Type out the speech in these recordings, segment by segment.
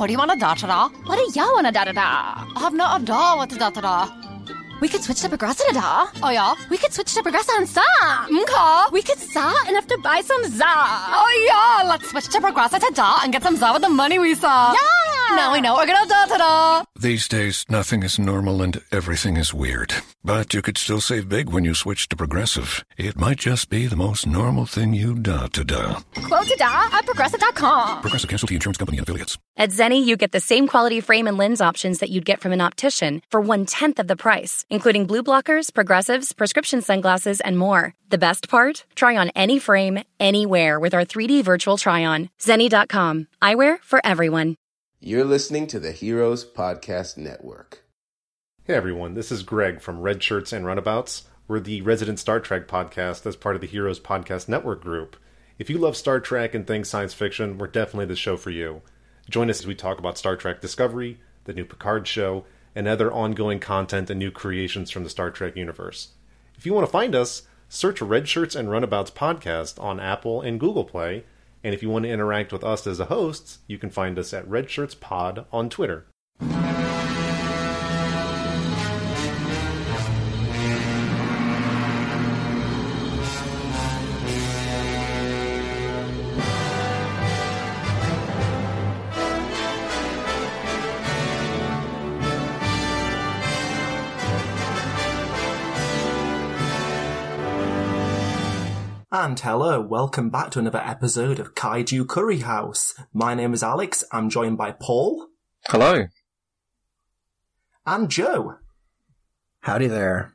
What do you want to da da da? What do y'all want to da da da? I have not a da what da da da. We could switch to Progressa da. Oh yeah? We could switch to Progressa and sa. Okay. We could sa enough to buy some za. Oh yeah, let's switch to Progressa da and get some za with the money we saw. Yeah. Now we know we're gonna da da da. These days, nothing is normal and everything is weird. But you could still save big when you switch to Progressive. It might just be the most normal thing you da to da. Quote to da at Progressa.com. Progressive Casualty Insurance Company and affiliates. At Zenni, you get the same quality frame and lens options that you'd get from an optician for one tenth of the price, including blue blockers, progressives, prescription sunglasses, and more. The best part? Try on any frame, anywhere with our 3D virtual try on. Zenni.com. Eyewear for everyone. You're listening to the Heroes Podcast Network. Hey everyone, this is Greg from Red Shirts and Runabouts. We're the resident Star Trek podcast as part of the Heroes Podcast Network group. If you love Star Trek and things science fiction, we're definitely the show for you. Join us as we talk about Star Trek Discovery, the new Picard show, and other ongoing content and new creations from the Star Trek universe. If you want to find us, search Red Shirts and Runabouts podcast on Apple and Google Play. And if you want to interact with us as a hosts, you can find us at Red Shirts Pod on Twitter. And hello, welcome back to another episode of Kaiju Curry House. My name is Alex, I'm joined by Paul Hello. and Joe. Howdy there.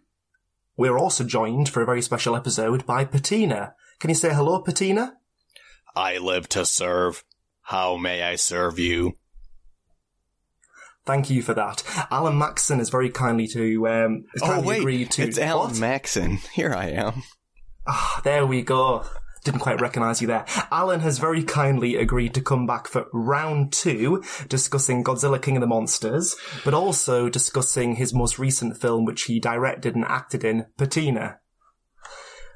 We're also joined for a very special episode by Patina. Can you say hello, Patina? I live to serve. How may I serve you? Thank you for that. Alan Maxson is very kindly to um has Oh wait, agreed to it's Alan What? Maxson. Here I am. Ah, there we go. Didn't quite recognise you there. Alan has very kindly agreed to come back for round two, discussing Godzilla King of the Monsters, but also discussing his most recent film, which he directed and acted in, Patina.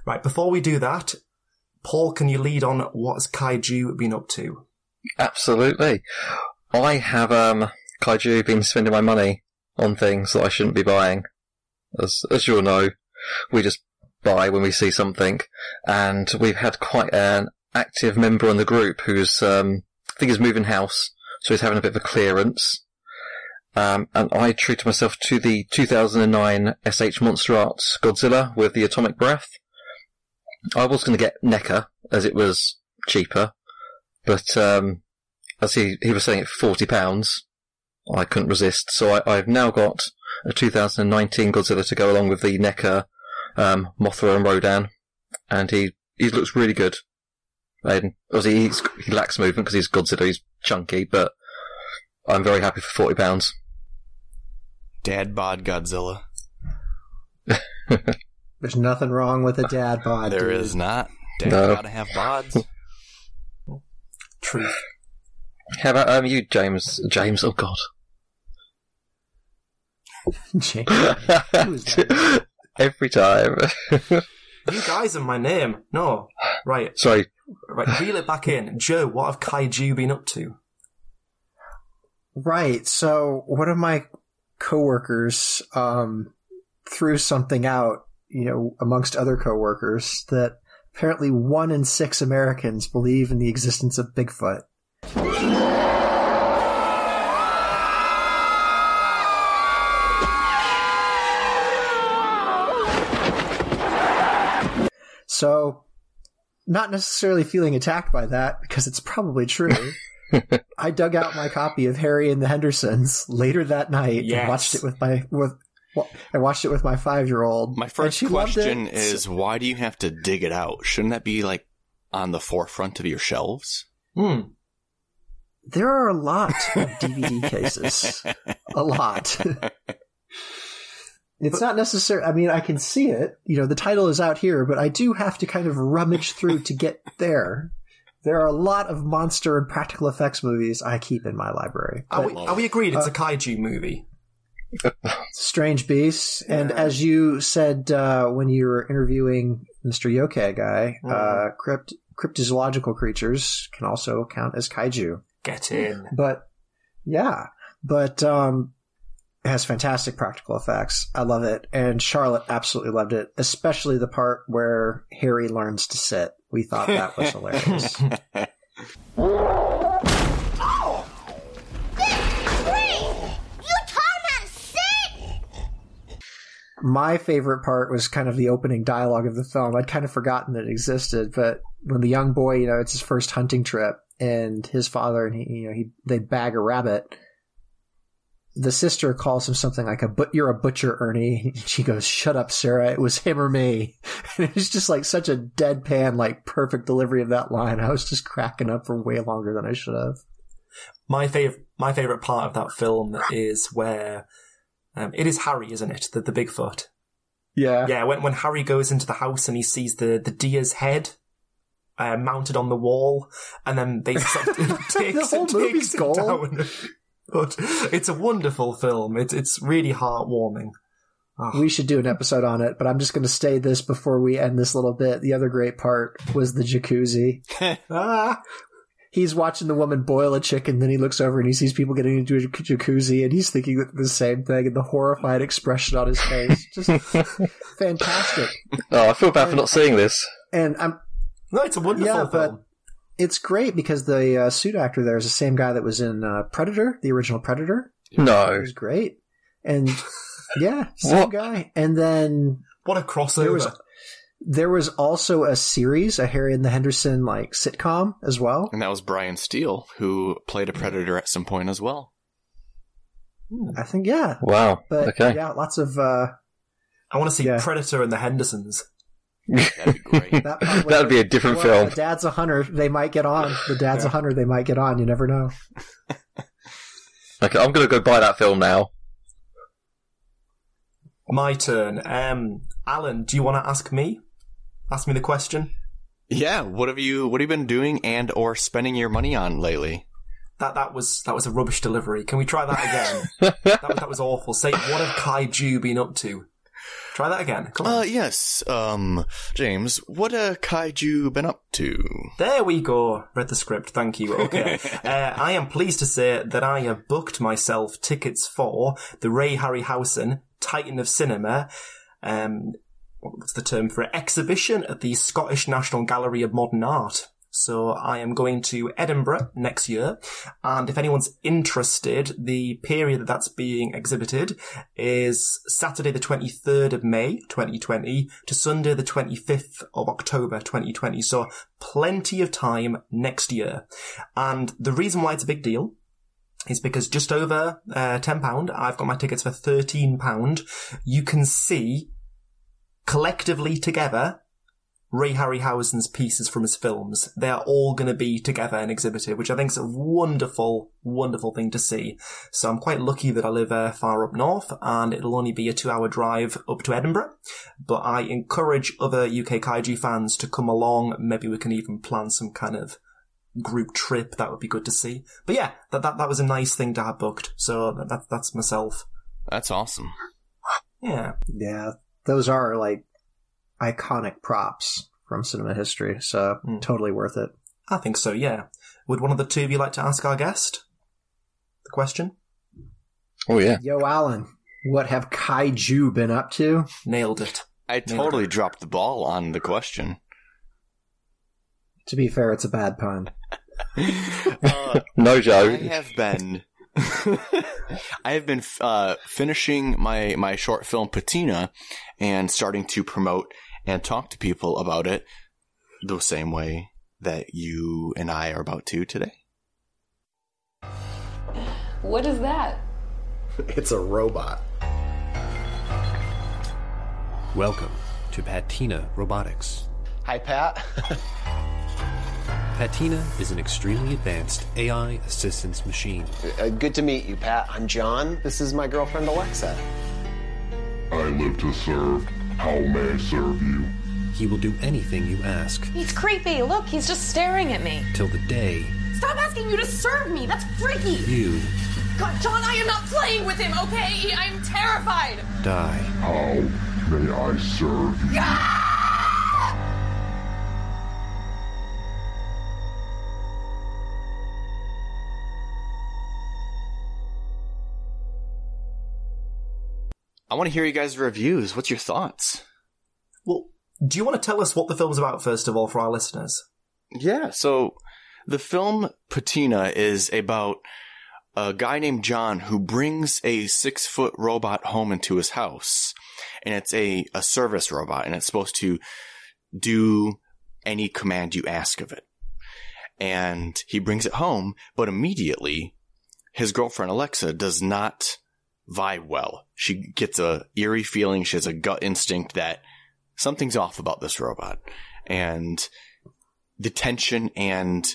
Right, before we do that, Paul, can you lead on what's Kaiju been up to? Absolutely. I have, um, Kaiju been spending my money on things that I shouldn't be buying. As, as you'll know, we just buy when we see something. And we've had quite an active member on the group who's, um, I think he's moving house. So he's having a bit of a clearance. Um, and I treated myself to the 2009 SH Monster Arts Godzilla with the atomic breath. I was going to get NECA as it was cheaper, but um, as he, he was saying it for forty pounds, I couldn't resist. So I, I've now got a 2019 Godzilla to go along with the NECA um, Mothra and Rodan, and he he looks really good. And obviously he's, he lacks movement because he's Godzilla, he's chunky, but I'm very happy for forty pounds. Dad bod Godzilla. There's nothing wrong with a dad bod. There dude. is not. Dad No. gotta have bods. Truth. How about um you, James? James, oh god. Jake. Who's that? Every time. You guys are my name. No. Right, Sorry, right, reel it back in. Joe, what have Kaiju been up to? Right. So one of my coworkers um, threw something out, you know, amongst other coworkers that apparently one in six Americans believe in the existence of Bigfoot. So, not necessarily feeling attacked by that because it's probably true. I dug out my copy of Harry and the Hendersons later that night Yes. and watched it with my with. Well, I watched it with my five year old. My first question is why do you have to dig it out? Shouldn't that be like on the forefront of your shelves? Hmm. There are a lot of DVD cases. A lot. it's not necessary. I mean, I can see it. You know, the title is out here, but I do have to kind of rummage through to get there. There are a lot of monster and practical effects movies I keep in my library. Are But we, are we agreed it's Uh, a Kaiju movie? Strange Beasts. And as you said uh, when you were interviewing Mr. Yokai guy, uh, crypt, cryptozoological creatures can also count as kaiju. Get in. But Yeah, but um, has fantastic practical effects. I love it, and Charlotte absolutely loved it, especially the part where Harry learns to sit. We thought that was hilarious. You taught him how to sit! My favorite part was kind of the opening dialogue of the film. I'd kind of forgotten that it existed, but when the young boy, you know, it's his first hunting trip, and his father and he, you know, he they bag a rabbit. The sister calls him something like a but you're a butcher, Ernie. She goes, "Shut up, Sarah. It was him or me." And it was just like such a deadpan, like perfect delivery of that line. I was just cracking up for way longer than I should have. My favorite, my favorite part of that film is where um, it is Harry, isn't it? The the Bigfoot. Yeah, Yeah, when when Harry goes into the house and he sees the the deer's head uh, mounted on the wall, and then they sort of takes, The whole takes it gold. down. But it's a wonderful film. It's it's really heartwarming. Oh, We should do an episode on it, but I'm just going to stay this before we end this little bit. The other great part was the jacuzzi. ah, he's watching the woman boil a chicken, then he looks over and he sees people getting into a jacuzzi, and he's thinking the same thing, and the horrified expression on his face, just fantastic. Oh, I feel bad for not seeing this. And I'm no, it's a wonderful yeah, film. But it's great because the uh, suit actor there is the same guy that was in uh, Predator, the original Predator. It No. was great, and yeah, same What? guy. And then What a crossover! there was there was also a series, a Harry and the Henderson like sitcom as well. And that was Brian Steele, who played a predator at some point as well. I think yeah, Wow. but okay. yeah, lots of uh, I want to see Yeah. Predator and the Hendersons. That'd be great. that part where- That'd be a different well, film. The dad's a hunter. They might get on. The dad's a hunter. They might get on. You never know. Okay, I'm going to go buy that film now. My turn. Um, Alan, do you want to ask me? Ask me the question. yeah, what have you what have you been doing and or spending your money on lately? That that was that was a rubbish delivery. Can we try that again? that, was, that was awful. Say, what have Kaiju been up to? Try that again. Come on. Uh yes, um James, what uh kaiju been up to? There we go. Read the script. Thank you. Okay. uh, I am pleased to say that I have booked myself tickets for the Ray Harryhausen Titan of Cinema. Um, what's the term for it? Exhibition at the Scottish National Gallery of Modern Art. So I am going to Edinburgh next year, and if anyone's interested, the period that that's being exhibited is Saturday the 23rd of May 2020 to Sunday the 25th of October 2020. So plenty of time next year. And the reason why it's a big deal is because just over uh, £10, I've got my tickets for £13. You can see collectively together Ray Harryhausen's pieces from his films. They're all going to be together and exhibited, which I think is a wonderful, wonderful thing to see. So I'm quite lucky that I live uh, far up north and it'll only be a two hour drive up to Edinburgh. But I encourage other UK Kaiju fans to come along. Maybe we can even plan some kind of group trip. That would be good to see. But yeah, that, that, that was a nice thing to have booked. So that, that that's myself. That's awesome. Yeah. Yeah, those are like iconic props from cinema history. So Mm. totally worth it. I think so, yeah. Would one of the two of you like to ask our guest the question? Oh, yeah. Yo, Alan, what have kaiju been up to? Nailed it. I totally dropped the ball on the question. To be fair, it's a bad pun. Uh, No I joke. have been I have been uh, finishing my my short film Patina and starting to promote and talk to people about it the same way that you and I are about to today. What is that? It's a robot. Welcome to Patina Robotics. Hi, Pat. Patina is an extremely advanced AI assistance machine. Uh, good to meet you, Pat. I'm John. This is my girlfriend, Alexa. I live to serve. How may I serve you? He will do anything you ask He's creepy. Look, he's just staring at me. till the day Stop asking you to serve me. That's freaky. you God, John, I am not playing with him, okay? I'm terrified. die. How may I serve you? I want to hear you guys' reviews. What's your thoughts? Well, do you want to tell us what the film's about first of all for our listeners? Yeah, so the film Patina is about a guy named John who brings a six foot robot home into his house. And it's a, a service robot and it's supposed to do any command you ask of it. And he brings it home, but immediately his girlfriend Alexa does not vibe well. She gets a eerie feeling. She has a gut instinct that something's off about this robot. And the tension and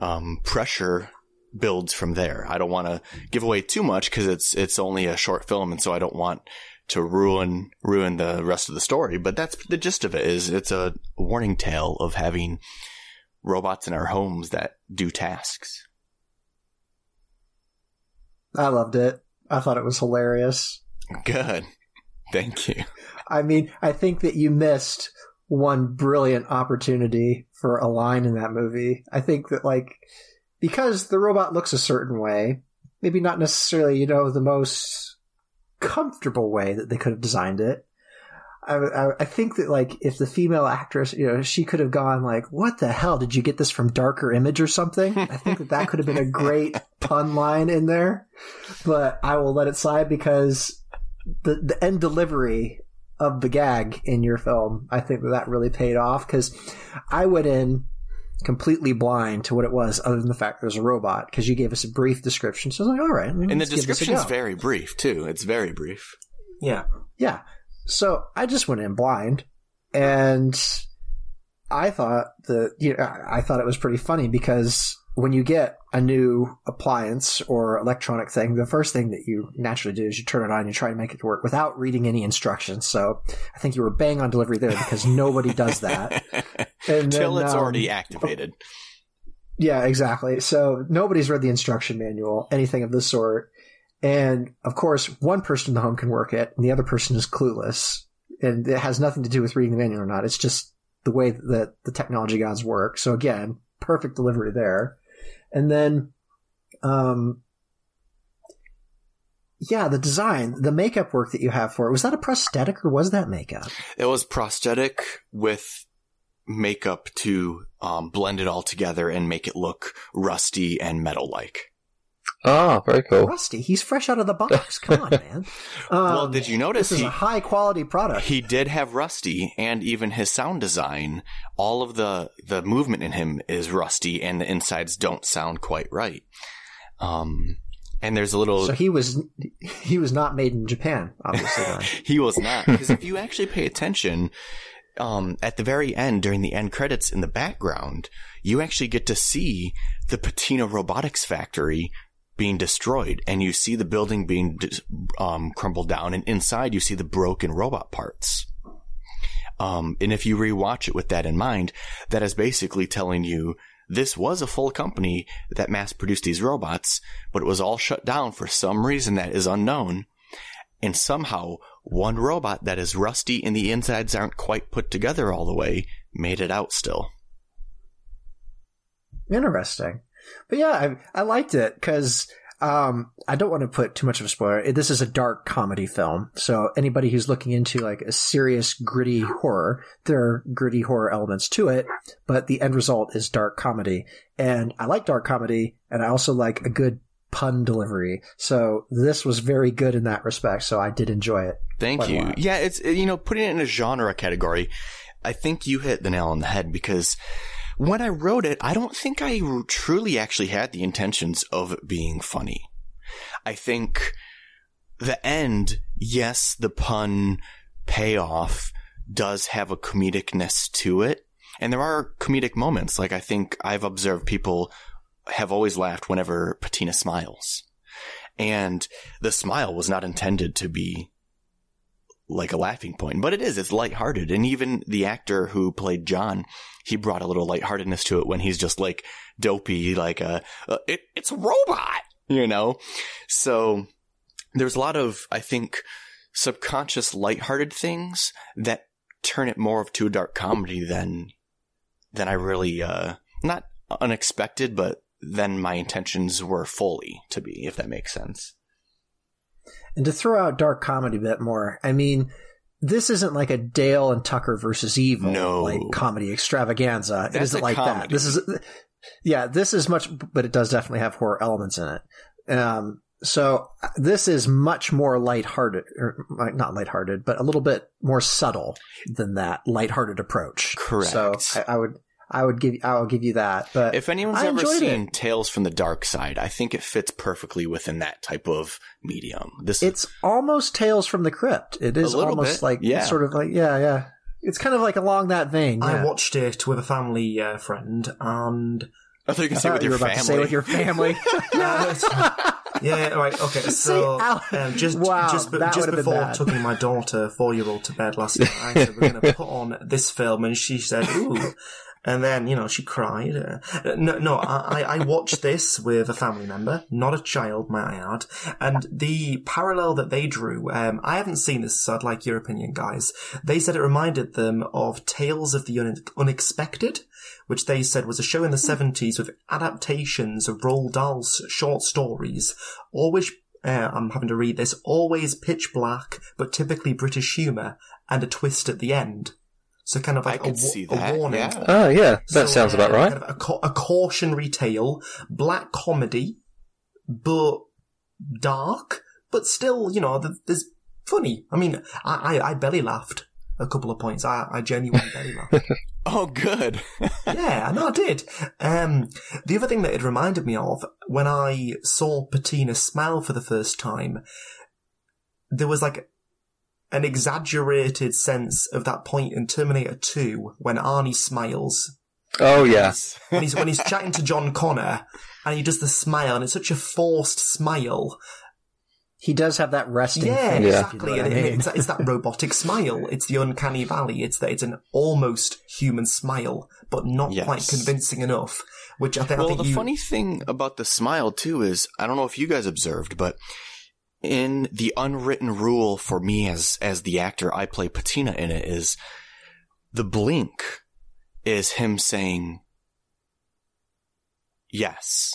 um, pressure builds from there. I don't want to give away too much because it's it's only a short film, and so I don't want to ruin ruin the rest of the story. But that's the gist of it. Is it's a warning tale of having robots in our homes that do tasks. I loved it. I thought it was hilarious. Good. Thank you. I mean, I think that you missed one brilliant opportunity for a line in that movie. I think that like because the robot looks a certain way, maybe not necessarily, you know, the most comfortable way that they could have designed it. I, I, I think that like if the female actress, you know, she could have gone like, "What the hell? Did you get this from Darker Image or something?" I think that that could have been a great pun line in there, but I will let it slide because the the end delivery of the gag in your film, I think that that really paid off because I went in completely blind to what it was, other than the fact there's a robot. Because you gave us a brief description, so I was like, "All right." And the let's give this a description is very brief too. It's very brief. Yeah. Yeah. So I just went in blind and I thought that, you know, I thought it was pretty funny because when you get a new appliance or electronic thing, the first thing that you naturally do is you turn it on and you try to make it work without reading any instructions. So I think you were bang on delivery there because nobody does that. until it's um, already activated. yeah, exactly. So nobody's read the instruction manual, anything of this sort. And of course, one person in the home can work it, and the other person is clueless. And it has nothing to do with reading the manual or not. It's just the way that the technology gods work. So again, perfect delivery there. And then, um, yeah, the design, the makeup work that you have for it, was that a prosthetic or was that makeup? It was prosthetic with makeup to um, blend it all together and make it look rusty and metal like. Ah, very cool. Rusty, he's fresh out of the box. Come on, man. well, Um, did you notice This is a high quality product. he did have rusty and even his sound design, all of the, the movement in him is rusty and the insides don't sound quite right. Um, and there's a little So he was he was not made in Japan, obviously. he was not. Because if you actually pay attention, um, at the very end, during the end credits in the background, you actually get to see the Patina Robotics Factory being destroyed, and you see the building being um, crumbled down, and inside you see the broken robot parts. Um, and if you rewatch it with that in mind, that is basically telling you this was a full company that mass produced these robots, but it was all shut down for some reason that is unknown. And somehow one robot that is rusty and the insides aren't quite put together all the way made it out still. Interesting, but yeah, I, I liked it because um, I don't want to put too much of a spoiler. This is a dark comedy film, so anybody who's looking into like a serious gritty horror, there are gritty horror elements to it, but the end result is dark comedy, and I like dark comedy, and I also like a good pun delivery. So this was very good in that respect. So I did enjoy it. Thank you. Yeah, it's, you know, putting it in a genre category, I think you hit the nail on the head because when I wrote it, I don't think I truly actually had the intentions of being funny. I think the end, yes, the pun payoff does have a comedicness to it. And there are comedic moments. Like I think I've observed people have always laughed whenever Patina smiles. And the smile was not intended to be like a laughing point, but it is. It's lighthearted. And even the actor who played John, he brought a little lightheartedness to it when he's just like dopey, like a, uh, it, it's a robot, you know? So there's a lot of, I think, subconscious lighthearted things that turn it more of to a dark comedy than, than I really, uh, not unexpected, but than my intentions were fully to be, if that makes sense. And to throw out dark comedy a bit more, I mean, this isn't like a Dale and Tucker versus Evil No. like comedy extravaganza. it That's isn't a like comedy. that. This is yeah, this is much, but it does definitely have horror elements in it. Um, so uh, this is much more lighthearted, or like, not lighthearted, but a little bit more subtle than that lighthearted approach. Correct. So I, I would, I would give, I will give you that. But If anyone's I ever seen it. Tales from the Dark Side, I think it fits perfectly within that type of medium. This it's almost Tales from the Crypt. It is almost bit, like yeah. sort of like yeah, yeah. It's kind of like along that vein. I watched it with a family uh, friend, and I thought you were say thought with you your were about to say with your family. yeah, right, okay. So Al- um, just Wow, just, that just before taking my daughter, four year old, to bed last night, I said we're going to put on this film, and she said, "Ooh." And then, you know, she cried. Uh, no, no, I, I watched this with a family member, not a child, might I add. And the parallel that they drew, um, I haven't seen this, so I'd like your opinion, guys. They said it reminded them of Tales of the Un- Unexpected, which they said was a show in the 70s with adaptations of Roald Dahl's short stories, always, uh, I'm having to read this, always pitch black, but typically British humour, and a twist at the end. So kind of like I could a, see a that, warning. yeah. Oh, yeah, that So, sounds uh, about right. kind of a, ca- a cautionary tale, black comedy, but dark, but still, you know, th- there's funny. I mean, I, I, I belly laughed a couple of points. I, I genuinely belly laughed. Oh, good. yeah, I know I did. Um, the other thing that it reminded me of when I saw Patina smile for the first time, there was like an exaggerated sense of that point in Terminator 2 when Arnie smiles Oh, yeah. when he's when he's chatting to John Connor and he does the smile and it's such a forced smile. he does have that resting. Yeah, face, if you know exactly. I mean. it's, that- it's that robotic smile. It's the uncanny valley. It's that it's an almost human smile, but not Yes. quite convincing enough. Which I think. I well, think the you, funny thing about the smile too is I don't know if you guys observed, but in the unwritten rule for me as as the actor I play Patina in it is the blink is him saying yes,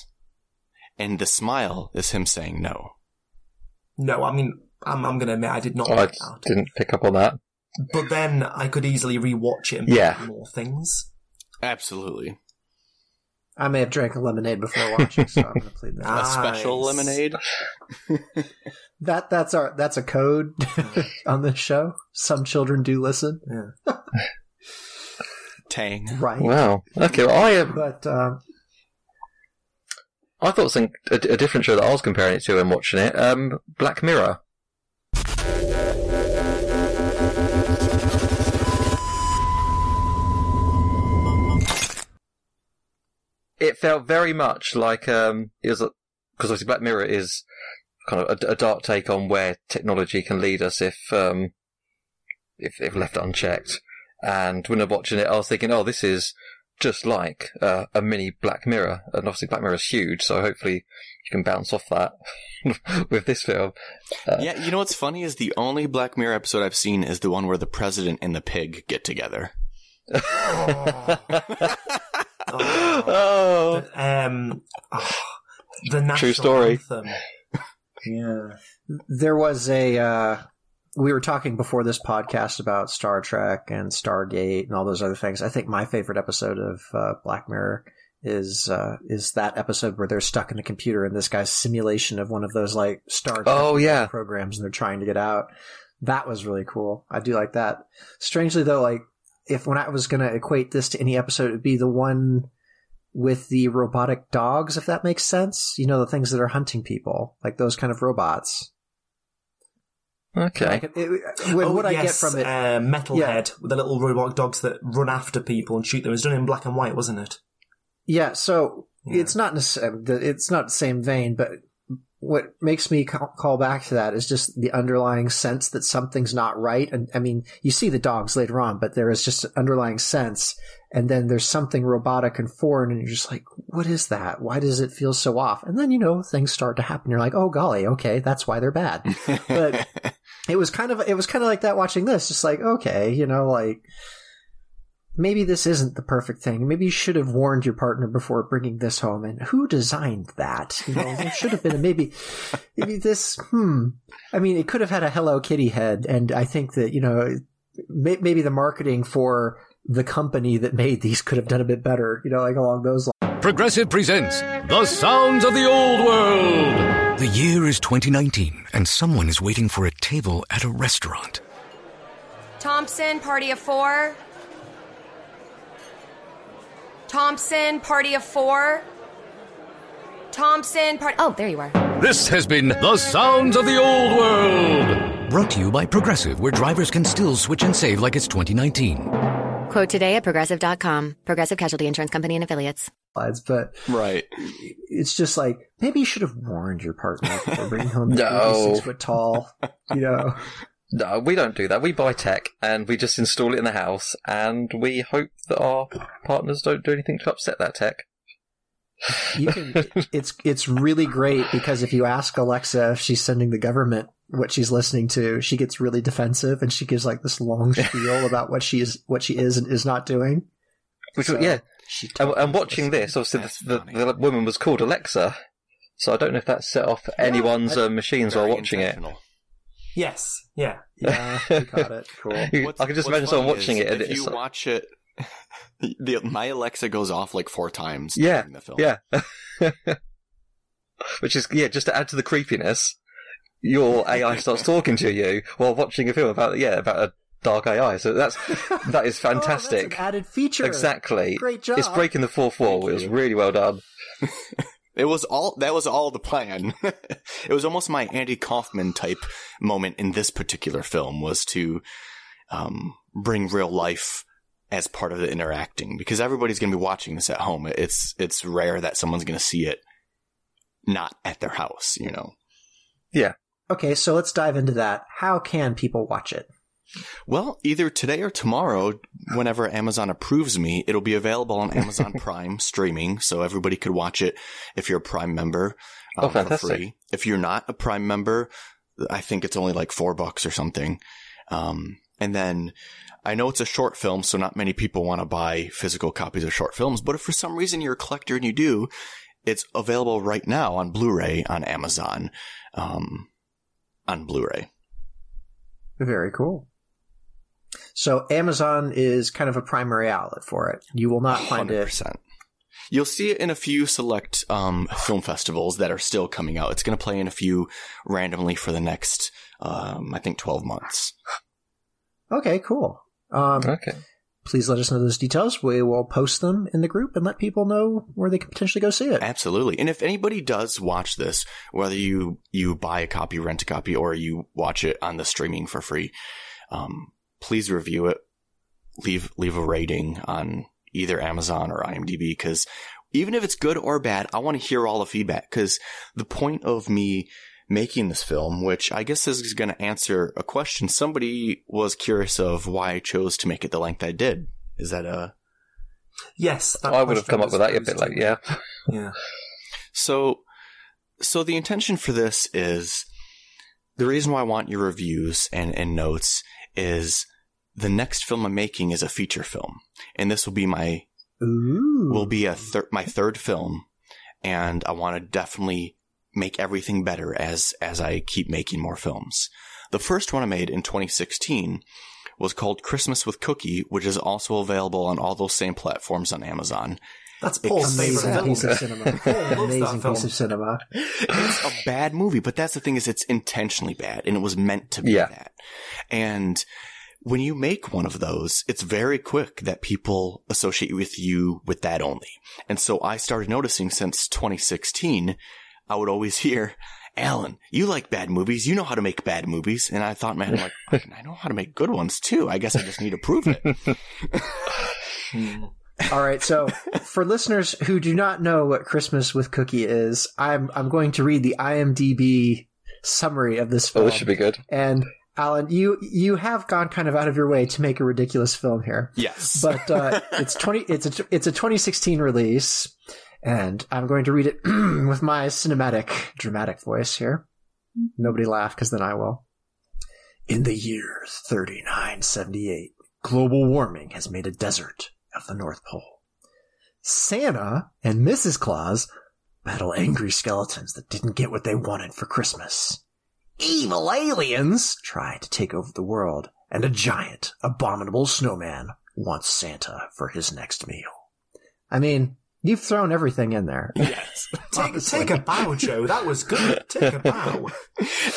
and the smile is him saying no. No, I mean, I'm, I'm going to admit I did not oh, I like that. didn't pick up on that. But then I could easily rewatch it and Yeah. more things. Absolutely, I may have drank a lemonade before watching, so I'm going to plead that. a special lemonade. That that's our that's a code on this show. Some children do listen, Yeah. Tang. right? Wow. Okay, well, I, um, But um, I thought some, a, a different show that I was comparing it to and watching it, um, Black Mirror. It felt very much like um, it was because obviously Black Mirror is kind of a, a dark take on where technology can lead us if um, if, if left unchecked. And when I'm watching it, I was thinking, oh, this is just like uh, a mini Black Mirror, and obviously Black Mirror is huge, so hopefully you can bounce off that with this film. Uh, Yeah, you know what's funny is the only Black Mirror episode I've seen is the one where the president and the pig get together. oh, Um, oh, the national True story. anthem. Yeah. there was a uh, we were talking before this podcast about Star Trek and Stargate and all those other things. I think my favorite episode of uh, Black Mirror is uh, is that episode where they're stuck in a computer and this guy's simulation of one of those like Star Trek Oh, yeah. programs and they're trying to get out. That was really cool. I do like that. Strangely though, like if when I was going to equate this to any episode, it would be the one with the robotic dogs, if that makes sense. You know, the things that are hunting people, like those kind of robots. okay. Like, it- it- what oh, what I get from it, Uh, Metalhead with the little robotic dogs that run after people and shoot them. It was done in black and white, wasn't it? yeah. So Yeah. it's not necess- it's not the same vein, but what makes me call, back to that is just the underlying sense that something's not right. And I mean, you see the dogs later on, but there is just an underlying sense, and then there's something robotic and foreign, and you're just like, what is that? Why does it feel so off? And then you know things start to happen. You're like, oh golly, okay, that's why they're bad. But it was kind of it was kind of like that watching this just like okay you know like maybe this isn't the perfect thing. Maybe you should have warned your partner before bringing this home. And who designed that? You know, there should have been a maybe, maybe this, hmm. I mean, it could have had a Hello Kitty head. And I think that, you know, may, maybe the marketing for the company that made these could have done a bit better, you know, like along those lines. Progressive presents The Sounds of the Old World. The year is 2019, and someone is waiting for a table at a restaurant. Thompson, party of four. Thompson, party of four. Thompson, part. Oh, there you are. This has been The Sounds of the Old World. Brought to you by Progressive, where drivers can still switch and save like it's 2019. Quote today at progressive.com. Progressive Casualty Insurance Company and Affiliates. But right, it's just like maybe you should have warned your partner before bringing home the No. six foot tall. You know, No, we don't do that. We buy tech and we just install it in the house and we hope that our partners don't do anything to upset that tech. you can. It's it's really great because if you ask Alexa if she's sending the government what she's listening to, she gets really defensive and she gives like this long spiel about what she is what she is and is not doing. Which, So, yeah. she And, and watching this, obviously, the, the, the woman was called Alexa, so I don't know if that set off anyone's uh, machines while watching it. Yes. Yeah. Yeah, we got it. Cool. I can just imagine someone funny watching it and if you like- watch it, the, my Alexa goes off like four times Yeah, during the film. yeah. Which is yeah, just to add to the creepiness, your AI starts talking to you while watching a film about yeah about a dark AI. So that's that is fantastic. Oh, that's an added feature. Exactly. Great job. It's breaking the fourth wall. It was really well done. It was all that was all the plan. it was almost my Andy Kaufman type moment in this particular film was to um, bring real life as part of the interacting because everybody's going to be watching this at home. It's it's rare that someone's going to see it not at their house, you know. Yeah. Okay, so let's dive into that. How can people watch it? Well, either today or tomorrow, whenever Amazon approves me, it'll be available on Amazon Prime streaming, so everybody could watch it if you're a Prime member Oh, um, for fantastic. free. If you're not a Prime member, I think it's only like four bucks or something. Um, and then I know it's a short film, so not many people want to buy physical copies of short films. But if for some reason you're a collector and you do, it's available right now on Blu-ray on Amazon, um, on Blu-ray. Very cool. So Amazon is kind of a primary outlet for it. You will not find it. 100%. You'll see it in a few select um, film festivals that are still coming out. It's going to play in a few randomly for the next, um, I think, 12 months. Okay, cool. Um, okay. Please let us know those details. We will post them in the group and let people know where they can potentially go see it. Absolutely. And if anybody does watch this, whether you, you buy a copy, rent a copy, or you watch it on the streaming for free, um, please review it. Leave, leave a rating on either Amazon or IMDb because even if it's good or bad, I want to hear all the feedback because the point of me making this film, which I guess is going to answer a question somebody was curious of why I chose to make it the length I did. Is that a Yes, that I would have come up with that a bit like yeah. Yeah. So, so the intention for this is the reason why I want your reviews and, and notes is the next film I'm making is a feature film, and this will be my will be a thir- my third film, and I want to definitely make everything better as as I keep making more films. The first one I made in 2016 was called Christmas with Cookie, which is also available on all those same platforms on Amazon. That's Paul's Amazing favorite piece of cinema. Amazing piece of cinema. it's a bad movie, but that's the thing is it's intentionally bad and it was meant to be Yeah. that. And when you make one of those, it's very quick that people associate with you with that only. And so I started noticing since 2016, I would always hear, Alan, you like bad movies. You know how to make bad movies. And I thought, man, I'm like, I know how to make good ones too. I guess I just need to prove it. Hmm. All right, so for listeners who do not know what Christmas with Cookie is, I'm I'm going to read the IMDb summary of this Oh, film. this should be good. And Alan, you you have gone kind of out of your way to make a ridiculous film here. Yes. But uh, it's 20 it's a it's a 2016 release and I'm going to read it with my cinematic dramatic voice here. Nobody laugh cuz then I will. In the year 3978, global warming has made a desert of the North Pole. Santa and Mrs. Claus battle angry skeletons that didn't get what they wanted for Christmas. Evil aliens try to take over the world, and a giant, abominable snowman wants Santa for his next meal. I mean, you've thrown everything in there. Yes. take, take a bow, Joe. That was good. Take a bow.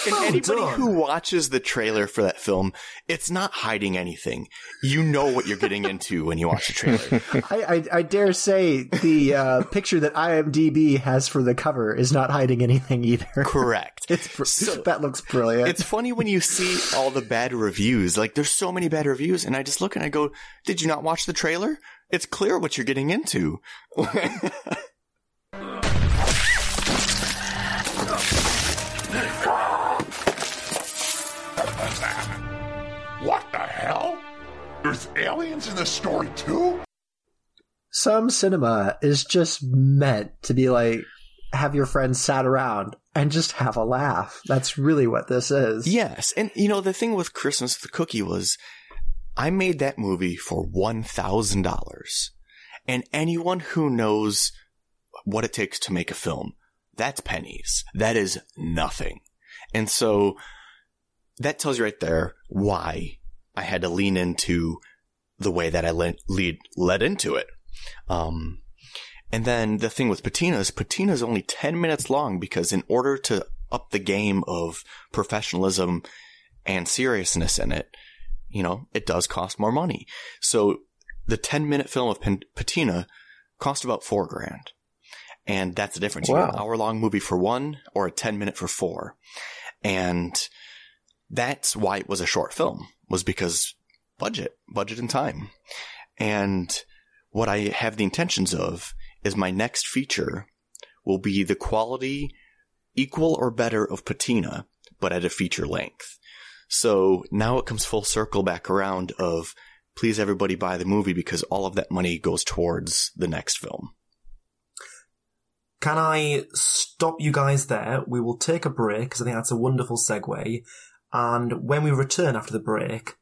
And Well anybody done. who watches the trailer for that film, it's not hiding anything. You know what you're getting into when you watch the trailer. I, I, I dare say the uh, picture that IMDb has for the cover is not hiding anything either. Correct. It's br- that looks brilliant. It's funny when you see all the bad reviews. Like, there's so many bad reviews, and I just look and I go, "Did you not watch the trailer? It's clear what you're getting into." What the hell? There's aliens in the story too? Some cinema is just meant to be like have your friends sat around and just have a laugh. That's really what this is. Yes, and you know the thing with Christmas with the Cookie was, I made that movie for one thousand dollars, and anyone who knows what it takes to make a film, that's pennies. That is nothing, and so that tells you right there why I had to lean into the way that I le- lead led into it. Um, and then the thing with patina is patina is only 10 minutes long because in order to up the game of professionalism and seriousness in it, you know, it does cost more money. So the 10 minute film of Pen- patina cost about four grand. And that's the difference. You get an hour long movie for one or a 10 minute for four. And that's why it was a short film was because budget, budget and time. And what I have the intentions of is my next feature will be the quality equal or better of patina, but at a feature length. So now it comes full circle back around of please everybody buy the movie because all of that money goes towards the next film. Can I stop you guys there? We will take a break because I think that's a wonderful segue. And when we return after the break,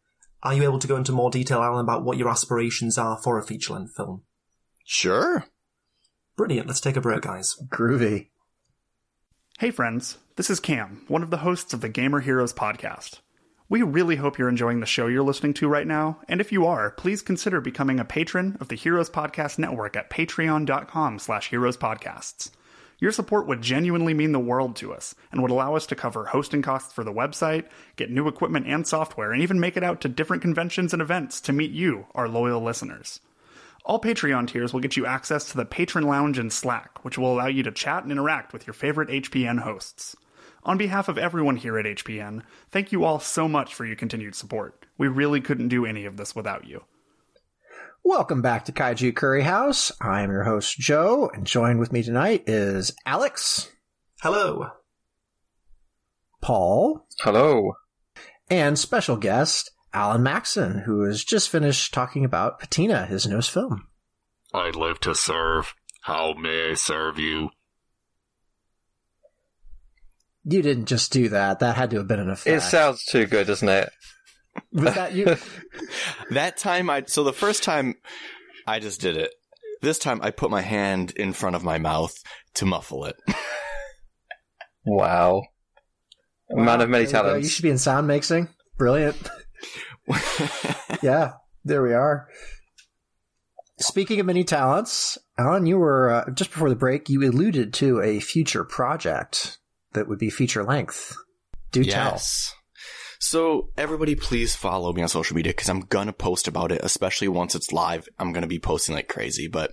are you able to go into more detail, Alan, about what your aspirations are for a feature length film? Sure. Brilliant. Let's take a break, guys. Groovy. Hey, friends, this is Cam, one of the hosts of the Gamer Heroes podcast. We really hope you're enjoying the show you're listening to right now, and if you are, please consider becoming a patron of the Heroes Podcast Network at patreon.com slash heroespodcasts. Your support would genuinely mean the world to us and would allow us to cover hosting costs for the website, get new equipment and software, and even make it out to different conventions and events to meet you, our loyal listeners. All Patreon tiers will get you access to the Patron Lounge in Slack, which will allow you to chat and interact with your favorite HPN hosts. On behalf of everyone here at HPN, thank you all so much for your continued support. We really couldn't do any of this without you. Welcome back to Kaiju Curry House. I am your host, Joe, and joined with me tonight is Alex. Hello. Paul. Hello. And special guest, Alan Maxson, who has just finished talking about Patina, his newest film. I live to serve. How may I serve you? You didn't just do that. That had to have been an effect. It sounds too good, doesn't it? Was that you? that time I so the first time I just did it. This time I put my hand in front of my mouth to muffle it. Wow. A man of many There we talents. You should be in sound mixing. Brilliant. yeah, there we are. Speaking of many talents, Alan, you were uh, just before the break. You alluded to a future project that would be feature length. Do tell. So everybody please follow me on social media because I'm gonna post about it, especially once it's live. I'm gonna be posting like crazy. But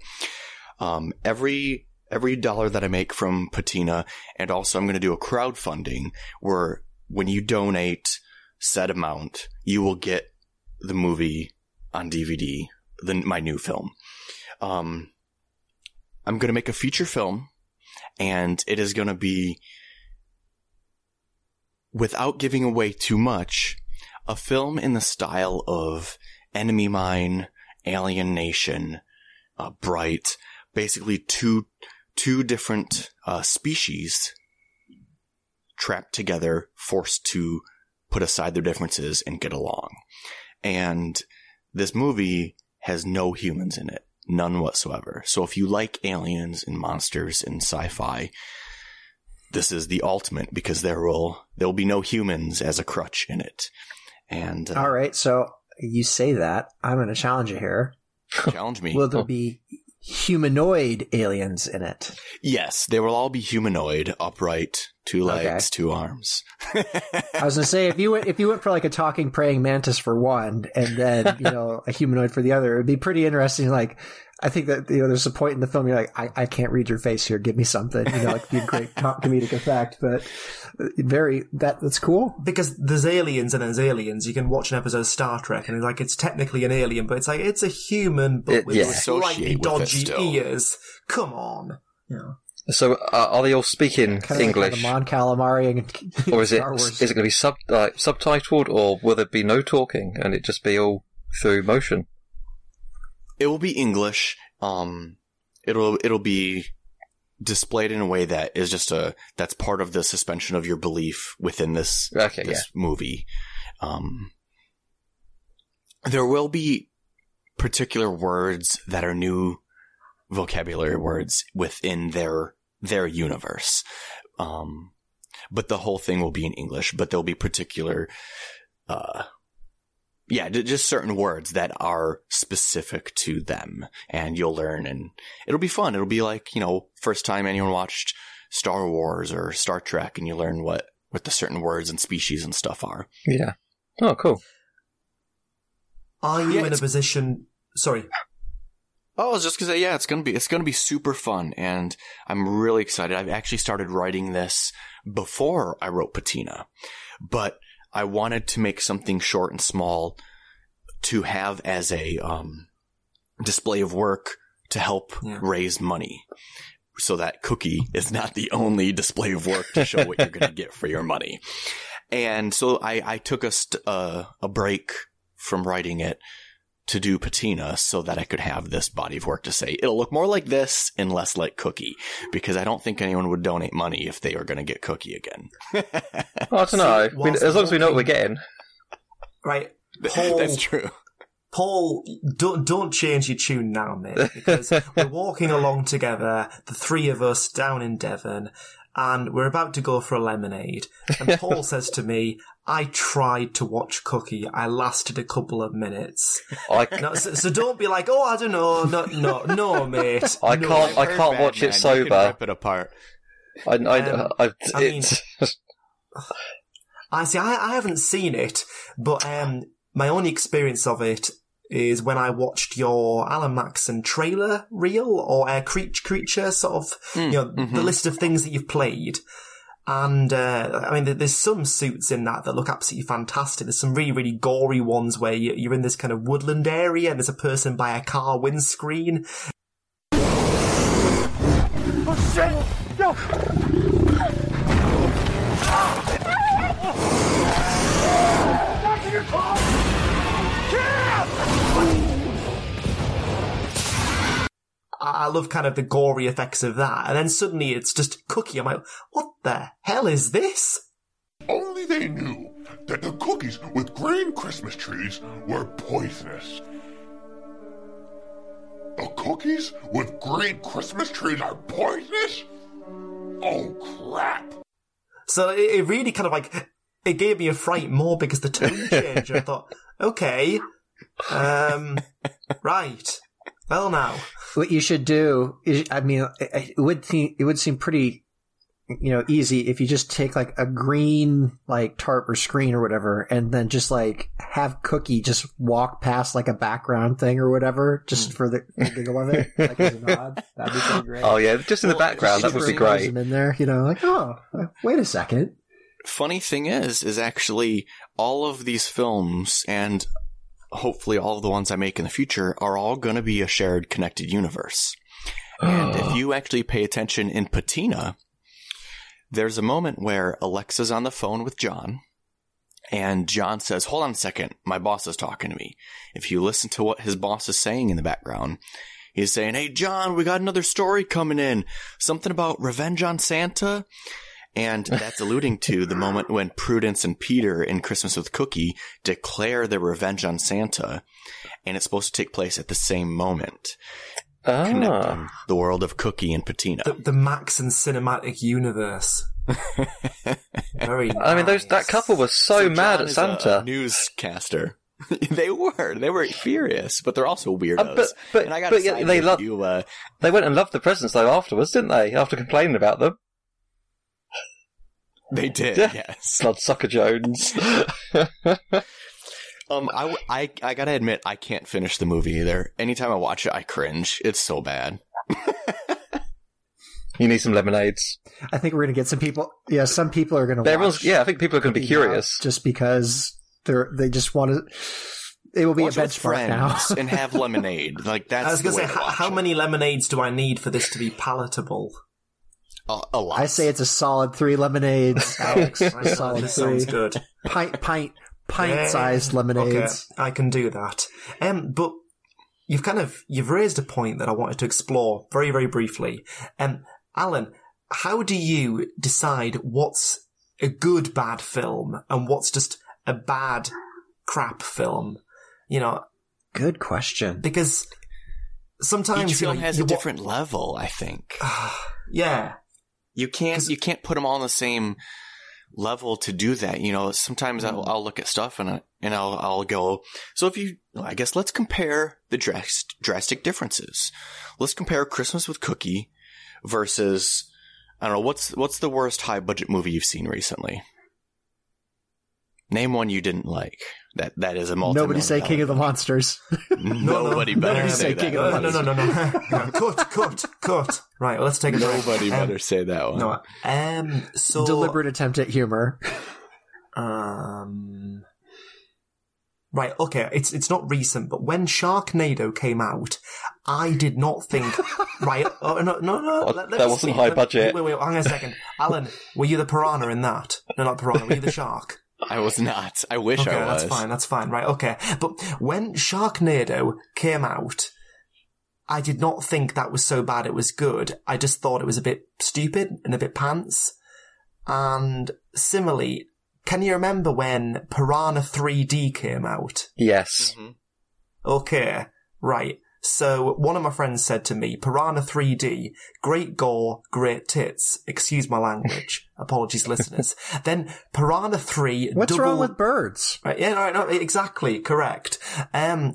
um, every every dollar that I make from Patina, and also I'm gonna do a crowdfunding where when you donate said amount, you will get the movie on DVD, the my new film. Um, I'm gonna make a feature film, and it is gonna be without giving away too much, a film in the style of Enemy Mine, Alien Nation, uh, Bright, basically two two different uh, species trapped together, forced to put aside their differences and get along. And this movie has no humans in it, none whatsoever. So if you like aliens and monsters and sci-fi, this is the ultimate because there will there will be no humans as a crutch in it. And uh, All right, so you say that. I'm going to challenge you here. challenge me. Will there be humanoid aliens in it? Yes, they will all be humanoid, upright, two Okay. legs, two arms. I was going to say if you went if you went for like a talking praying mantis for one, and then you know a humanoid for the other, it'd be pretty interesting. Like I think that you know there's a point in the film you're like I, I can't read your face here. Give me something. You know, like be a great co- comedic effect, but uh, very that that's cool. Because there's aliens and there's aliens. You can watch an episode of Star Trek and it's like it's technically an alien, but it's like it's a human, but It- with yeah. slightly Associate with dodgy still. ears. Come on. Yeah. So uh, are they all speaking Kind of English, like how the Mon Calamari and or is it Wars. is it going to be sub like subtitled, or will there be no talking and it just be all through motion? It will be English. Um, it'll it'll be displayed in a way that is just a that's part of the suspension of your belief within this Okay, this movie. Um, there will be particular words that are new vocabulary words within their their universe. Um, but the whole thing will be in English, but there'll be particular, uh, yeah, just certain words that are specific to them and you'll learn and it'll be fun. It'll be like, you know, first time anyone watched Star Wars or Star Trek and you learn what, what the certain words and species and stuff are. Yeah. Oh, cool. Are you in a position? Sorry. Oh, I was just gonna say, yeah, it's gonna be it's gonna be super fun, and I'm really excited. I've actually started writing this before I wrote Patina, but I wanted to make something short and small to have as a um, display of work to help raise money, so that Cookie is not the only display of work to show what you're gonna get for your money. And so I, I took a, st- uh, a break from writing it to do patina so that I could have this body of work to say it'll look more like this and less like Cookie because I don't think anyone would donate money if they were going to get Cookie again. Oh, I don't know. I mean, as long as we know what we're getting. Right. Paul, That's true. Paul, don't don't change your tune now, mate, because we're walking along together, the three of us down in Devon, and we're about to go for a lemonade. And Paul says to me, "I tried to watch Cookie. I lasted a couple of minutes." I, No, so, so don't be like, "Oh, I don't know, no, no, no, mate." I no. can't. I can't watch it sober. Rip it apart. I, I, Um, I, I mean- I see. I, I haven't seen it, but um, my only experience of it is when I watched your Alan Maxson trailer reel or Air creature, creature sort of, you know, the list of things that you've played. And uh, I mean, there's some suits in that that look absolutely fantastic. There's some really, really gory ones where you- you're in this kind of woodland area and there's a person by a car windscreen. Oh shit! No! Back in your car! I I love kind of the gory effects of that. And then suddenly it's just Cookie. I'm like, what the hell is this? Only they knew that the cookies with green Christmas trees were poisonous. The cookies with green Christmas trees are poisonous? Oh crap! So it, it really kind of like it gave me a fright more because the tone changed. I thought, okay, um, right. Well, now what you should do is, I mean, it it would seem, it would seem pretty, you know, easy if you just take like a green, like tarp or screen or whatever, and then just like have Cookie just walk past like a background thing or whatever, just hmm. for the, the giggle of it, like as a nod. That'd be pretty great. oh yeah, just in the background. That would be great. him in there, you know, like, oh, uh, wait a second. Funny thing is, is actually all of these films and hopefully all of the ones I make in the future are all going to be a shared connected universe. And if ah. you actually pay attention in Patina, there's a moment where Alexa's on the phone with John and John says, hold on a second. My boss is talking to me. If you listen to what his boss is saying in the background, he's saying, Hey, John, we got another story coming in. Something about revenge on Santa. And that's alluding to the moment when Prudence and Peter in Christmas with Cookie declare their revenge on Santa. And it's supposed to take place at the same moment. Ah. Connecting the world of Cookie and Patina. The, the Maxson cinematic universe. Very. I mean, those that couple was so, mad John at is Santa. a newscaster. they were. They were furious, but they're also weirdos. Uh, but but, and I gotta but yeah, they loved. you. Uh, They went and loved the presents though afterwards, didn't they? After complaining about them. They did. Yeah. Yes. Bloodsucker Jones. Um, I, w- I, I gotta admit, I can't finish the movie either. Anytime I watch it, I cringe. It's so bad. you need some lemonades. I think we're going to get some people. Yeah, some people are going to. Everyone's, yeah, I think people are going to be curious. just because they're they just want to. It will be Watch a it with benchmark now. and have lemonade. Like that's. I was going the to way say, to how, watch how it. many lemonades do I need for this to be palatable? A, a lot. I say it's a solid three lemonades. Alex, a Right, solid this three. sounds good. Pint, pint, pint-sized lemonades. Okay, I can do that. Um, but you've kind of you've raised a point that I wanted to explore very, very briefly. Um, Alan, how do you decide what's a good bad film and what's just a bad crap film? You know, Good question. because sometimes Each you know, film has you a wa- different level. I think yeah. You can't you can't put them all on the same level to do that. You know, sometimes I'll, mm. I'll look at stuff and I, and I'll I'll go. So if you, I guess let's compare the drast- drastic differences. Let's compare Christmas with Cookie versus I don't know what's what's the worst high budget movie you've seen recently. Name one you didn't like. That that is a multi. Nobody say King of the Monsters. Nobody better say say. King of the No, no, no, no, no. no. cut, cut, cut. Right, well, let's take a break. Nobody Um, better say that one. No, um, so Deliberate attempt at humor. Um. Right, okay, it's it's not recent, but when Sharknado came out, I did not think. right, oh, no, no, no. Oh, let- let that wasn't speak. high Let- budget. Wait, wait, hang on a second. Alan, were you the piranha in that? No, not piranha. Were you the shark? I was not. I wish okay, I was. that's fine. That's fine. Right, okay. But when Sharknado came out, I did not think that was so bad. It was good. I just thought it was a bit stupid and a bit pants. And similarly, can you remember when Piranha 3D came out? Yes. Mm-hmm. Okay, right. So one of my friends said to me, Piranha 3D, great gore, great tits. Excuse my language. Apologies, listeners. Then Piranha 3. What's double... wrong with birds? Right, yeah, right, no, exactly, correct. Um,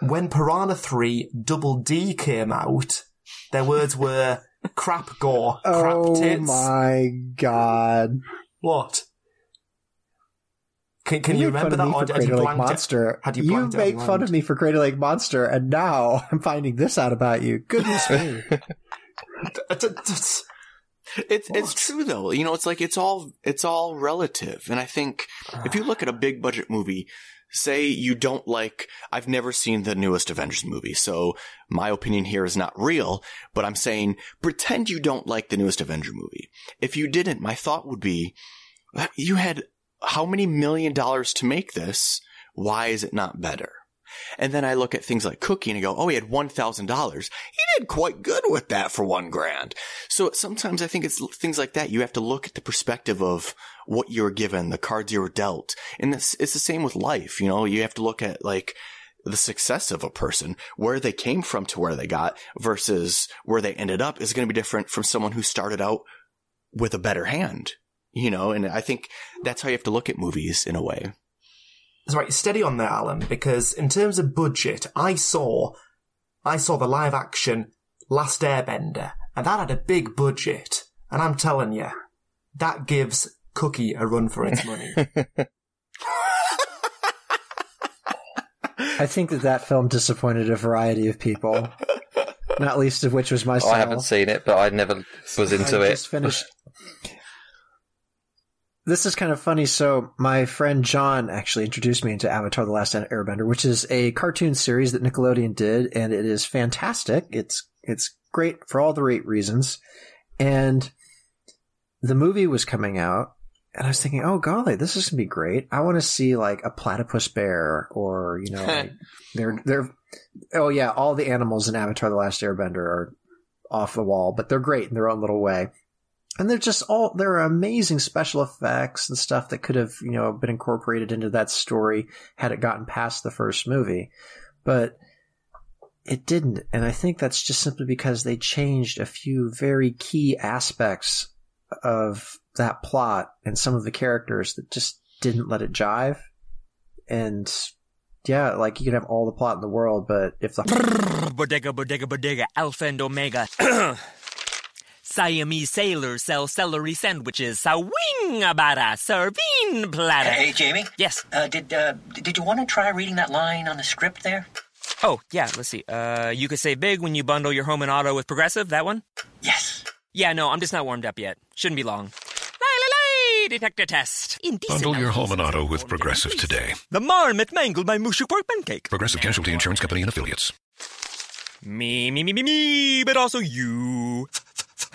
when Piranha 3 Double D came out, their words were crap gore, crap tits. oh my god! What? Can, can you you make remember fun that? of me or for had you Crater Lake blanked it- Monster? Had you you blanked it out of make fun of me for Crater Lake Monster, and now I'm finding this out about you. Goodness me! It's it's true though. You know, it's like it's all it's all relative. And I think if you look at a big budget movie, say you don't like I've never seen the newest Avengers movie, so my opinion here is not real, but I'm saying pretend you don't like the newest Avenger movie. If you didn't, my thought would be you had how many million dollars to make this? Why is it not better? And then I look at things like Cookie and I go, oh, he had $1,000. He did quite good with that for one grand. So sometimes I think it's things like that. You have to look at the perspective of what you're given, the cards you were dealt. And it's, it's the same with life. You know, you have to look at like the success of a person, where they came from to where they got versus where they ended up is going to be different from someone who started out with a better hand. You know, and I think that's how you have to look at movies in a way. That's right, steady on there, Alan, because in terms of budget, I saw, I saw the live action Last Airbender, and that had a big budget. And I'm telling you, that gives Cookie a run for its money. I think that that film disappointed a variety of people, not least of which was myself. I haven't seen it, but I never was into I it. just finished. This is kind of funny. So my friend John actually introduced me into Avatar: The Last Airbender, which is a cartoon series that Nickelodeon did, and it is fantastic. It's it's great for all the right reasons. And the movie was coming out, and I was thinking, oh golly, this is gonna be great. I want to see like a platypus bear, or you know, like, they're they're oh yeah, all the animals in Avatar: The Last Airbender are off the wall, but they're great in their own little way. And they're just all there are amazing special effects and stuff that could have you know been incorporated into that story had it gotten past the first movie. But it didn't. And i think that's just simply because they changed a few very key aspects of that plot and some of the characters that just didn't let it jive. And yeah like you could have all the plot in the world but if the bodega, bodega, bodega, alpha and omega. Siamese sailors sell celery sandwiches. Sawing about a serving platter. Hey, Jamie. Yes. Uh, did uh, did you want to try reading that line on the script there? Oh, yeah, let's see. Uh, you could save big when you bundle your home and auto with Progressive, that one? Yes. Yeah, no, I'm just not warmed up yet. Shouldn't be long. Lay, detector test. Indecent. Bundle your home and auto with Progressive today. The marmot mangled my mushu pork pancake. Progressive Casualty Insurance Company and Affiliates. Me, me, me, me, me, but also you.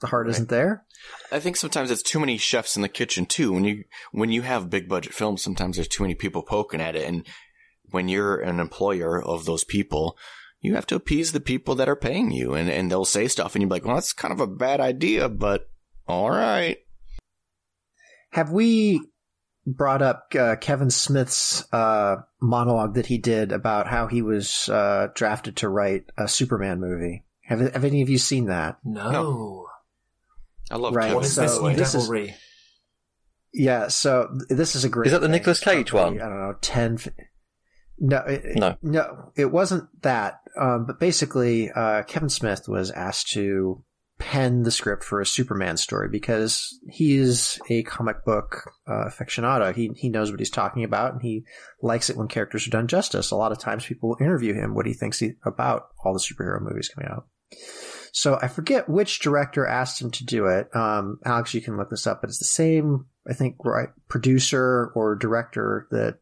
the heart isn't there I think sometimes it's too many chefs in the kitchen too. When you when you have big budget films, sometimes there's too many people poking at it, and when you're an employer of those people, you have to appease the people that are paying you, and and they'll say stuff, and you're like, well, that's kind of a bad idea, but all right. Have we brought up uh, Kevin Smith's uh, monologue that he did about how he was uh, drafted to write a Superman movie? Have, have any of you seen that? No. I love Right, Kevin so Smith. this is- Devilry. Yeah, so this is a great. Is that the thing. Nicolas Cage probably, one? I don't know, ten. fi- No, it, No. no, it wasn't that. Um, but basically, uh, Kevin Smith was asked to pen the script for a Superman story because he is a comic book uh, aficionado. He he knows what he's talking about, and he likes it when characters are done justice. A lot of times, people will interview him what he thinks he, about all the superhero movies coming out. So I forget which director asked him to do it. Um, Alex, you can look this up, but it's the same, I think, right, producer or director that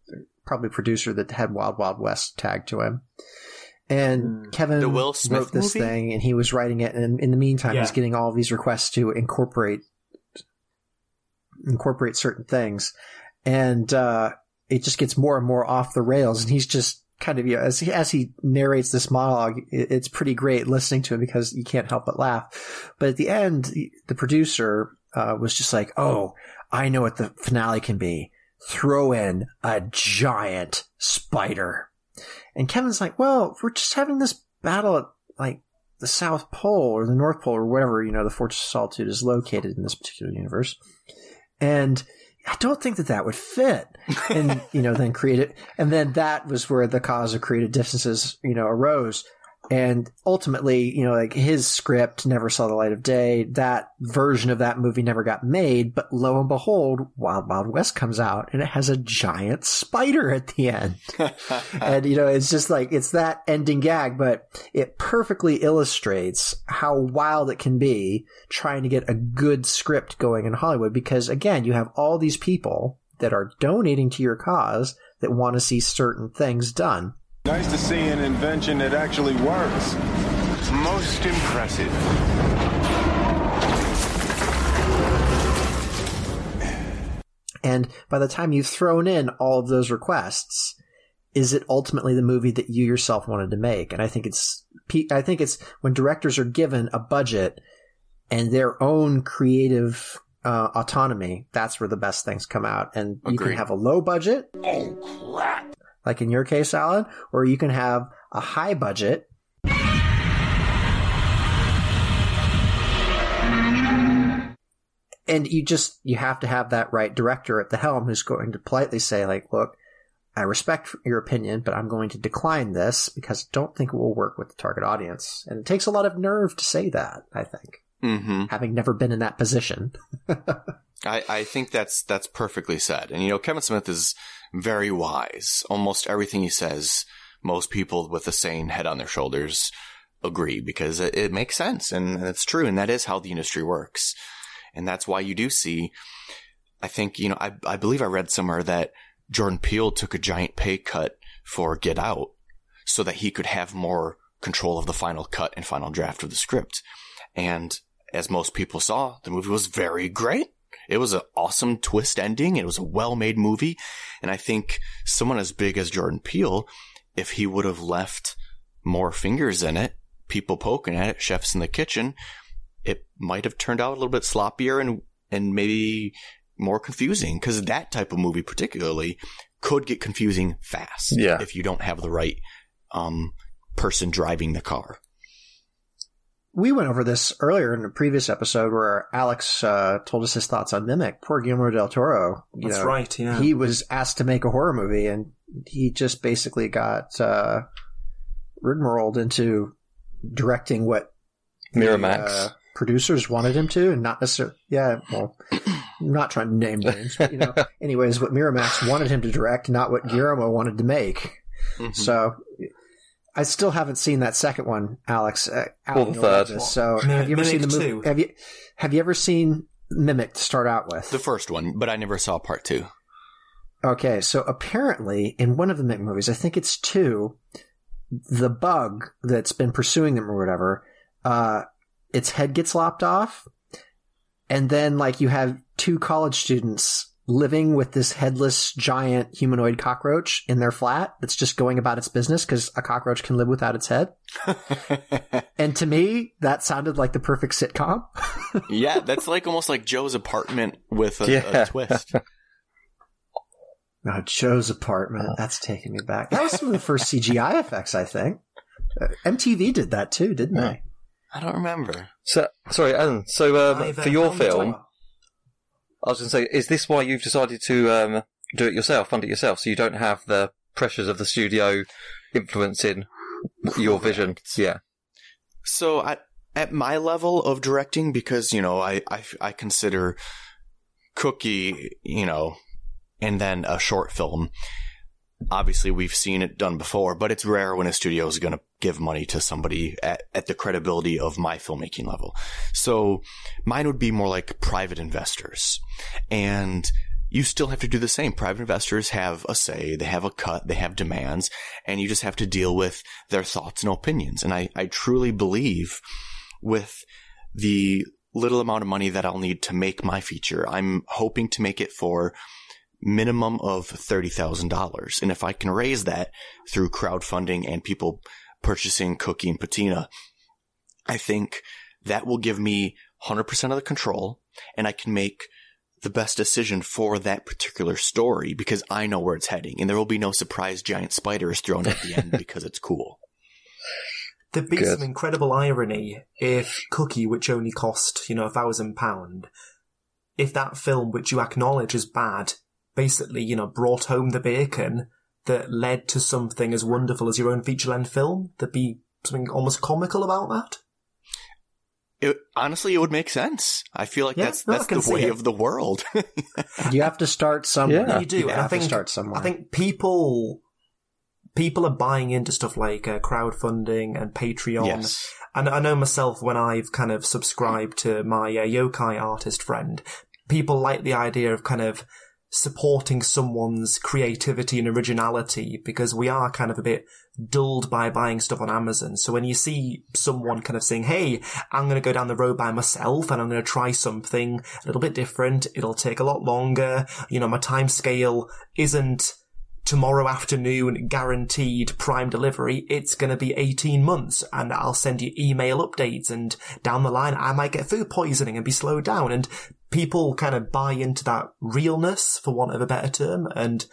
probably producer that had Wild Wild West tagged to him. And Kevin The Will Smith wrote this movie? thing, and he was writing it. And in the meantime, Yeah. he's getting all of these requests to incorporate incorporate certain things, and uh, it just gets more and more off the rails. And he's just kind of you know, as he, as he narrates this monologue, it, it's pretty great listening to him because you can't help but laugh. But at the end, the producer uh, was just like, "Oh, I know what the finale can be. Throw in a giant spider." And Kevin's like, "Well, we're just having this battle at like the South Pole or the North Pole or wherever you know the Fortress of Solitude is located in this particular universe." And I don't think that that would fit. And, you know, then created, and then that was where the cause of creative differences, you know, arose. And ultimately, you know, like his script never saw the light of day. That version of that movie never got made. But lo and behold, Wild Wild West comes out and it has a giant spider at the end. and, you know, it's just like, it's that ending gag, but it perfectly illustrates how wild it can be trying to get a good script going in Hollywood. Because again, you have all these people that are donating to your cause that want to see certain things done. Nice to see an invention that actually works. Most impressive. And by the time you've thrown in all of those requests, is it ultimately the movie that you yourself wanted to make? And I think it's, I think it's when directors are given a budget and their own creative uh, autonomy, that's where the best things come out. And you can have a low budget, Oh, crap. Like in your case, Alan, or you can have a high budget. And you just, you have to have that right director at the helm who's going to politely say, like, look, I respect your opinion, but I'm going to decline this because I don't think it will work with the target audience. And it takes a lot of nerve to say that, I think, Mm-hmm. having never been in that position. I, I think that's that's perfectly said. And you know, Kevin Smith is very wise. Almost everything he says, most people with a sane head on their shoulders agree because it, it makes sense and it's true. And that is how the industry works. And that's why you do see I think, you know, I, I believe I read somewhere that Jordan Peele took a giant pay cut for Get Out so that he could have more control of the final cut and final draft of the script. And as most people saw, the movie was very great. It was an awesome twist ending. It was a well made movie. And I think someone as big as Jordan Peele, if he would have left more fingers in it, people poking at it, chefs in the kitchen, it might have turned out a little bit sloppier and, and maybe more confusing because that type of movie particularly could get confusing fast Yeah. if you don't have the right um, person driving the car. We went over this earlier in a previous episode where Alex uh, told us his thoughts on Mimic. Poor Guillermo del Toro. you That's know, right, yeah. He was asked to make a horror movie, and he just basically got uh, rigmarolled into directing what Miramax. uh, producers wanted him to, and not necessarily. Yeah, well, I'm not trying to name names, but you know. anyways, what Miramax wanted him to direct, not what Guillermo wanted to make. Mm-hmm. So. I still haven't seen that second one, Alex. Uh, out Or the in Orlando. third. So, Mi- have you ever seen the movie? 2? Have you have you ever seen Mimic to start out with? The first one, but I never saw part two. Okay, so apparently in one of the Mimic movies, I think it's two, the bug that's been pursuing them or whatever, uh, its head gets lopped off, and then like you have two college students living with this headless giant humanoid cockroach in their flat that's just going about its business because a cockroach can live without its head. and to me, that sounded like the perfect sitcom. yeah, that's like almost like Joe's apartment with a, Yeah. a twist. Oh, Joe's apartment. That's taking me back. That was some of the first CGI effects, I think. Uh, MTV did that too, didn't they? I don't remember. So, sorry, Alan. So, um, for your film, timer. I was going to say, is this why you've decided to um, do it yourself, fund it yourself, so you don't have the pressures of the studio influencing your vision? Yeah. So at at my level of directing, because you know I I, I consider Cookie, you know, and then a short film. Obviously, we've seen it done before, but it's rare when a studio is going to give money to somebody at, at the credibility of my filmmaking level. So mine would be more like private investors. And you still have to do the same. Private investors have a say, they have a cut, they have demands, and you just have to deal with their thoughts and opinions. And I, I truly believe with the little amount of money that I'll need to make my feature, I'm hoping to make it for minimum of $30,000. And if I can raise that through crowdfunding and people purchasing Cookie and Patina, I think that will give me 100% of the control and I can make the best decision for that particular story because I know where it's heading and there will be no surprise giant spiders thrown at the end because it's cool. There'd be Good. some incredible irony if Cookie, which only cost, you know, a thousand pound, if that film, which you acknowledge as bad, basically, you know, brought home the bacon that led to something as wonderful as your own feature length film, there'd be something almost comical about that. It, honestly, it would make sense. I feel like Yeah, that's no, that's the way it. of the world. You have to start somewhere. You do. You and I think, to start somewhere. I think people, people are buying into stuff like uh, crowdfunding and Patreon. Yes. And I know myself when I've kind of subscribed to my uh, yokai artist friend, people like the idea of kind of supporting someone's creativity and originality because we are kind of a bit dulled by buying stuff on Amazon. So when you see someone kind of saying, Hey, I'm going to go down the road by myself and I'm going to try something a little bit different. It'll take a lot longer. You know, my time scale isn't tomorrow afternoon guaranteed prime delivery. It's going to be 18 months and I'll send you email updates and down the line I might get food poisoning and be slowed down and people kind of buy into that realness for want of a better term. And,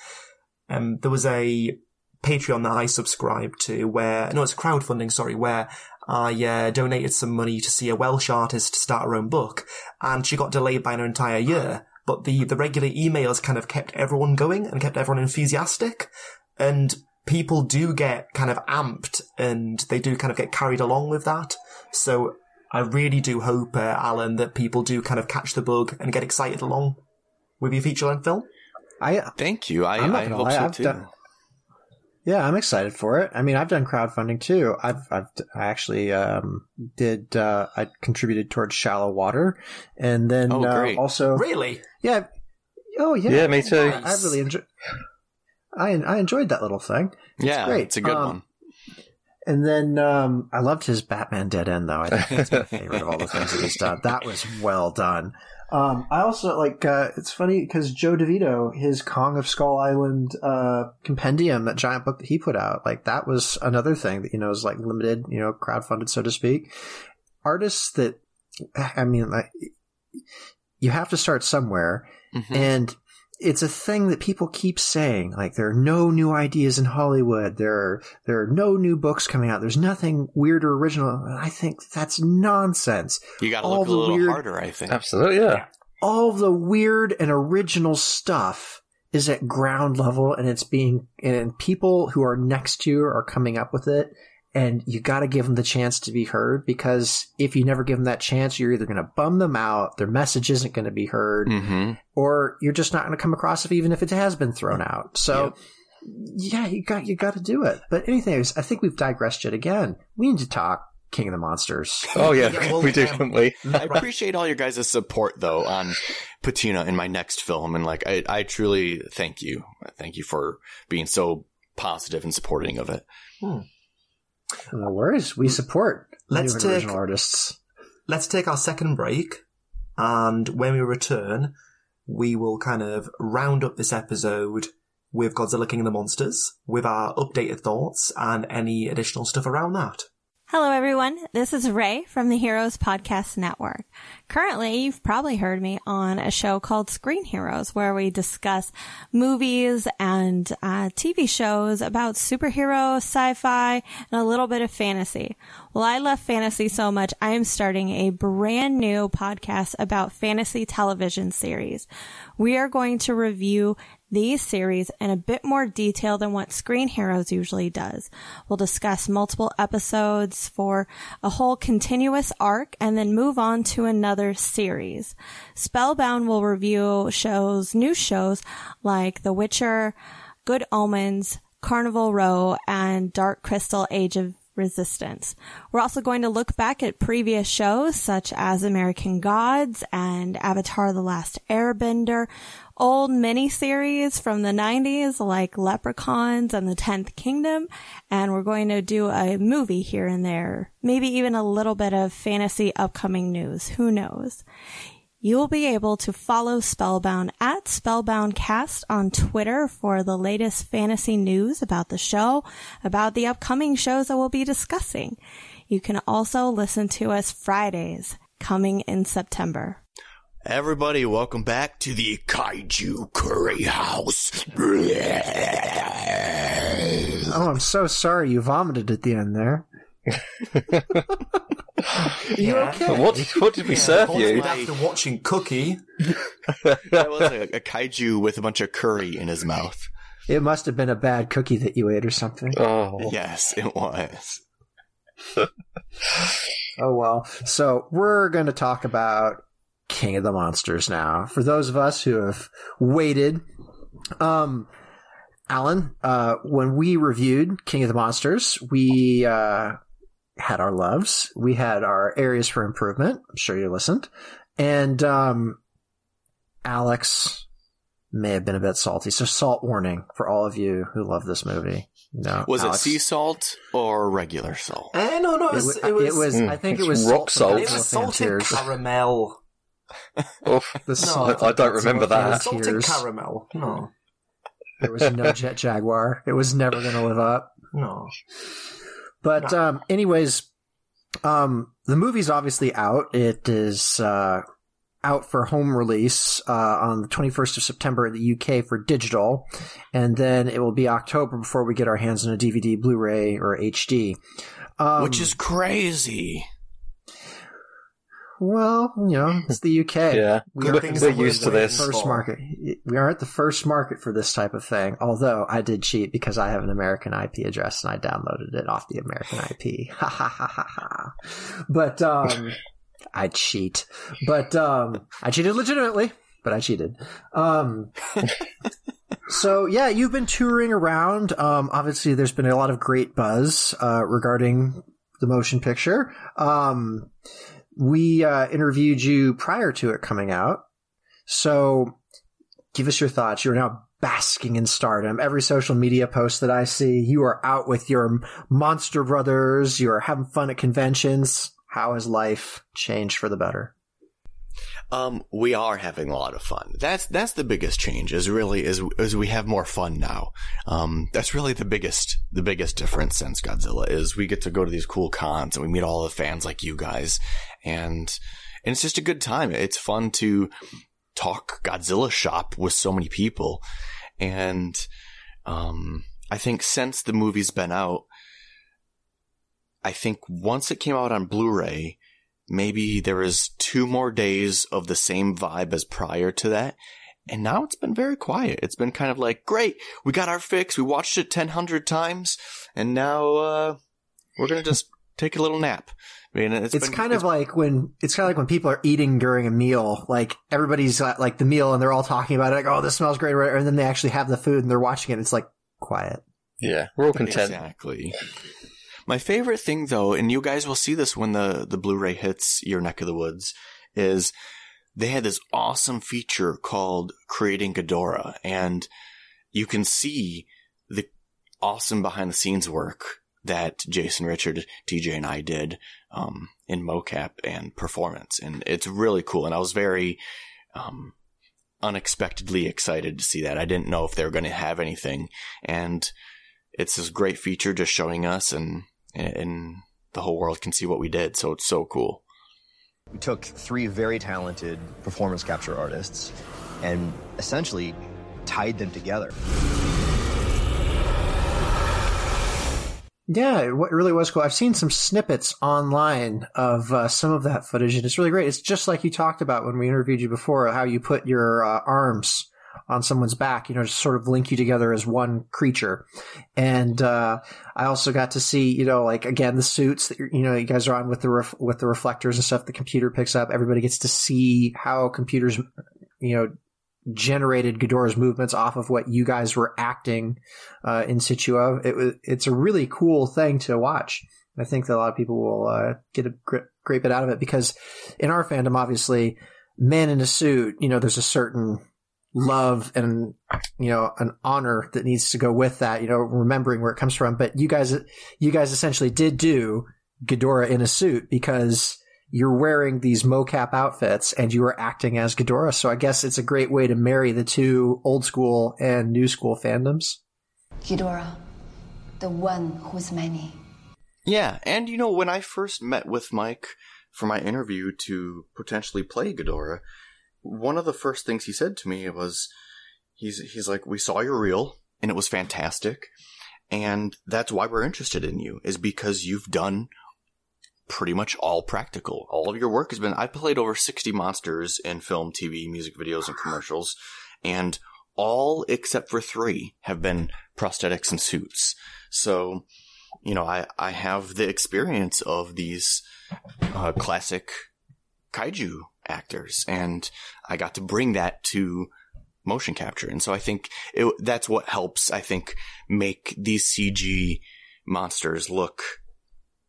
um, there was a Patreon that I subscribed to where, no, it's crowdfunding, sorry, where I uh, donated some money to see a Welsh artist start her own book and she got delayed by an entire year. But the, the regular emails kind of kept everyone going and kept everyone enthusiastic. And people do get kind of amped and they do kind of get carried along with that. So I really do hope, uh, Alan, that people do kind of catch the bug and get excited along with your feature length film. I Thank you. I, I'm not I hope lie, so I've too. done- Yeah, I'm excited for it. I mean, I've done crowdfunding too. I've, I've, I actually, um, did, uh, I contributed towards Shallow Water and then, Oh, uh, also, Really? yeah, Oh yeah, Yeah, me too. I, I really enjoyed. I I enjoyed that little thing. It's Yeah, great. it's a good Um, one. And then um, I loved his Batman Dead End, though. I think that's my favorite of all the things that he's done. That was well done. Um, I also like. Uh, it's funny because Joe DeVito, his Kong of Skull Island uh, compendium, that giant book that he put out, like that was another thing that you know is like limited, you know, crowdfunded, so to speak. Artists that, I mean, like you have to start somewhere, and it's a thing that people keep saying. Like there are no new ideas in Hollywood. There are there are no new books coming out. There's nothing weird or original. And I think that's nonsense. You got to all look a little weird- harder, I think. Absolutely, yeah. All the weird and original stuff is at ground level, and it's being and people who are next to you are coming up with it. And you got to give them the chance to be heard because if you never give them that chance, you're either going to bum them out, their message isn't going to be heard, Mm-hmm. or you're just not going to come across it even if it has been thrown out. So yeah, you got you got to do it. But anyways, I think we've digressed yet again. We need to talk King of the Monsters. Oh yeah, Yeah, well, we do, um, don't we? I appreciate all your guys' support though on Patina in my next film, and like I, I truly thank you. Thank you for being so positive and supporting of it. No worries. We support Let's take- original artists. Let's take our second break, and when we return, we will kind of round up this episode with Godzilla King of the Monsters, with our updated thoughts and any additional stuff around that. Hello, everyone. This is Ray from the Heroes Podcast Network. Currently, you've probably heard me on a show called Screen Heroes, where we discuss movies and uh, TV shows about superhero, sci-fi, and a little bit of fantasy. Well, I love fantasy so much, I am starting a brand new podcast about fantasy television series. We are going to review these series in a bit more detail than what Screen Heroes usually does. We'll discuss multiple episodes for a whole continuous arc and then move on to another series. Spellbound will review shows, new shows like The Witcher, Good Omens, Carnival Row, and Dark Crystal Age of Resistance. We're also going to look back at previous shows such as American Gods and Avatar The Last Airbender, old miniseries from the 90s like Leprechauns and the 10th Kingdom, and we're going to do a movie here and there. Maybe even a little bit of fantasy upcoming news. Who knows? You will be able to follow Spellbound at SpellboundCast on Twitter for the latest fantasy news about the show, about the upcoming shows that we'll be discussing. You can also listen to us Fridays coming in September. Everybody, welcome back to the Kaiju Curry House. Oh, I'm so sorry you vomited at the end there. you okay? What did, what did we serve you? After watching Cookie, that was a, a kaiju with a bunch of curry in his mouth. It must have been a bad cookie that you ate or something. Oh, Yes, it was. Oh well. So we're going to talk about King of the Monsters now. For those of us who have waited, um, Alan, uh, when we reviewed King of the Monsters, we uh, had our loves, we had our areas for improvement. I'm sure you listened, and um, Alex may have been a bit salty. So salt warning for all of you who love this movie. No, Was Alex. it sea salt or regular salt? eh, no, no, it It was, wa- it was, it was- I think it was rock salt. salt. it was salted caramel. Oof. The salt I, I don't remember that. Salted caramel. No, There was no Jet Jaguar. It was never going to live up. no. But um, anyways, um, the movie's obviously out. It is uh, out for home release uh, on the 21st of September in the UK for digital, and then it will be October before we get our hands on a DVD, Blu-ray, or HD. Um, Which is crazy. Well, you know, it's the UK. Yeah, We we're, are things we're used to this. first market. We aren't the first market for this type of thing. Although I did cheat because I have an American IP address and I downloaded it off the American IP. Ha ha ha ha ha. But um, I cheat. But um, I cheated legitimately. But I cheated. Um, so yeah, you've been touring around. Um, obviously, there's been a lot of great buzz uh, regarding the motion picture. Um, we uh, interviewed you prior to it coming out. So give us your thoughts. You're now basking in stardom. Every social media post that I see, you are out with your monster brothers. You are having fun at conventions. How has life changed for the better? Um, we are having a lot of fun. That's that's the biggest change. Is really is is we have more fun now. Um, that's really the biggest the biggest difference since Godzilla is we get to go to these cool cons and we meet all the fans like you guys, and and it's just a good time. It's fun to talk Godzilla shop with so many people, and um, I think since the movie's been out, I think once it came out on Blu-ray maybe there was two more days of the same vibe as prior to that. And now it's been very quiet. It's been kind of like, great, we got our fix. We watched it 1000 times and now, uh, we're going to just take a little nap. I mean, it's, it's been, kind it's, of like when it's kind of like when people are eating during a meal. Like everybody's like the meal and they're all talking about it. Like, oh, this smells great, and then they actually have the food and they're watching it. It's like quiet. Yeah, we're all content. Exactly. My favorite thing though, and you guys will see this when the, the Blu-ray hits your neck of the woods, is they had this awesome feature called Creating Ghidorah, and you can see the awesome behind the scenes work that Jason Richard, TJ, and I did um, in mocap and performance, and it's really cool. And I was very um, unexpectedly excited to see that. I didn't know if they were going to have anything, and it's this great feature just showing us and and the whole world can see what we did. So it's so cool. We took three very talented performance capture artists and essentially tied them together. Yeah, it really was cool. I've seen some snippets online of uh, some of that footage, and it's really great. It's just like you talked about when we interviewed you before, how you put your uh, arms on someone's back, you know, to sort of link you together as one creature. And uh, I also got to see, you know, like again the suits that you know you guys are on with the ref- with the reflectors and stuff. The computer picks up. Everybody gets to see how computers, you know, generated Ghidorah's movements off of what you guys were acting uh, in situ of. It was it's a really cool thing to watch. I think that a lot of people will uh, get a great, great bit out of it because in our fandom, obviously, man in a suit, you know, there's a certain love and you know an honor that needs to go with that you know remembering where it comes from. But you guys you guys essentially did do Ghidorah in a suit because you're wearing these mocap outfits and you are acting as Ghidorah. So I guess it's a great way to marry the two old school and new school fandoms. Ghidorah the one who's many. Yeah and you know when I first met with Mike for my interview to potentially play Ghidorah one of the first things he said to me was, he's, he's like, we saw your reel and it was fantastic. And that's why we're interested in you is because you've done pretty much all practical. All of your work has been, I've played over 60 monsters in film, TV, music videos, and commercials. And all except for three have been prosthetics and suits. So, you know, I, I have the experience of these uh, classic kaiju actors, and I got to bring that to motion capture. And so I think it, that's what helps, I think, make these CG monsters look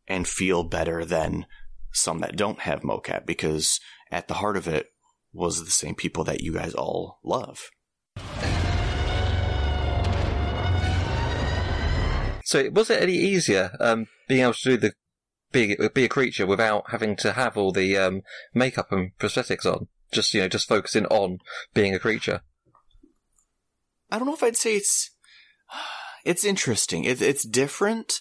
and feel better than some that don't have mocap because at the heart of it was the same people that you guys all love. So was it any easier um, being able to do the be be a creature without having to have all the um, makeup and prosthetics on. Just you know, just focusing on being a creature. I don't know if I'd say it's it's interesting. It, it's different,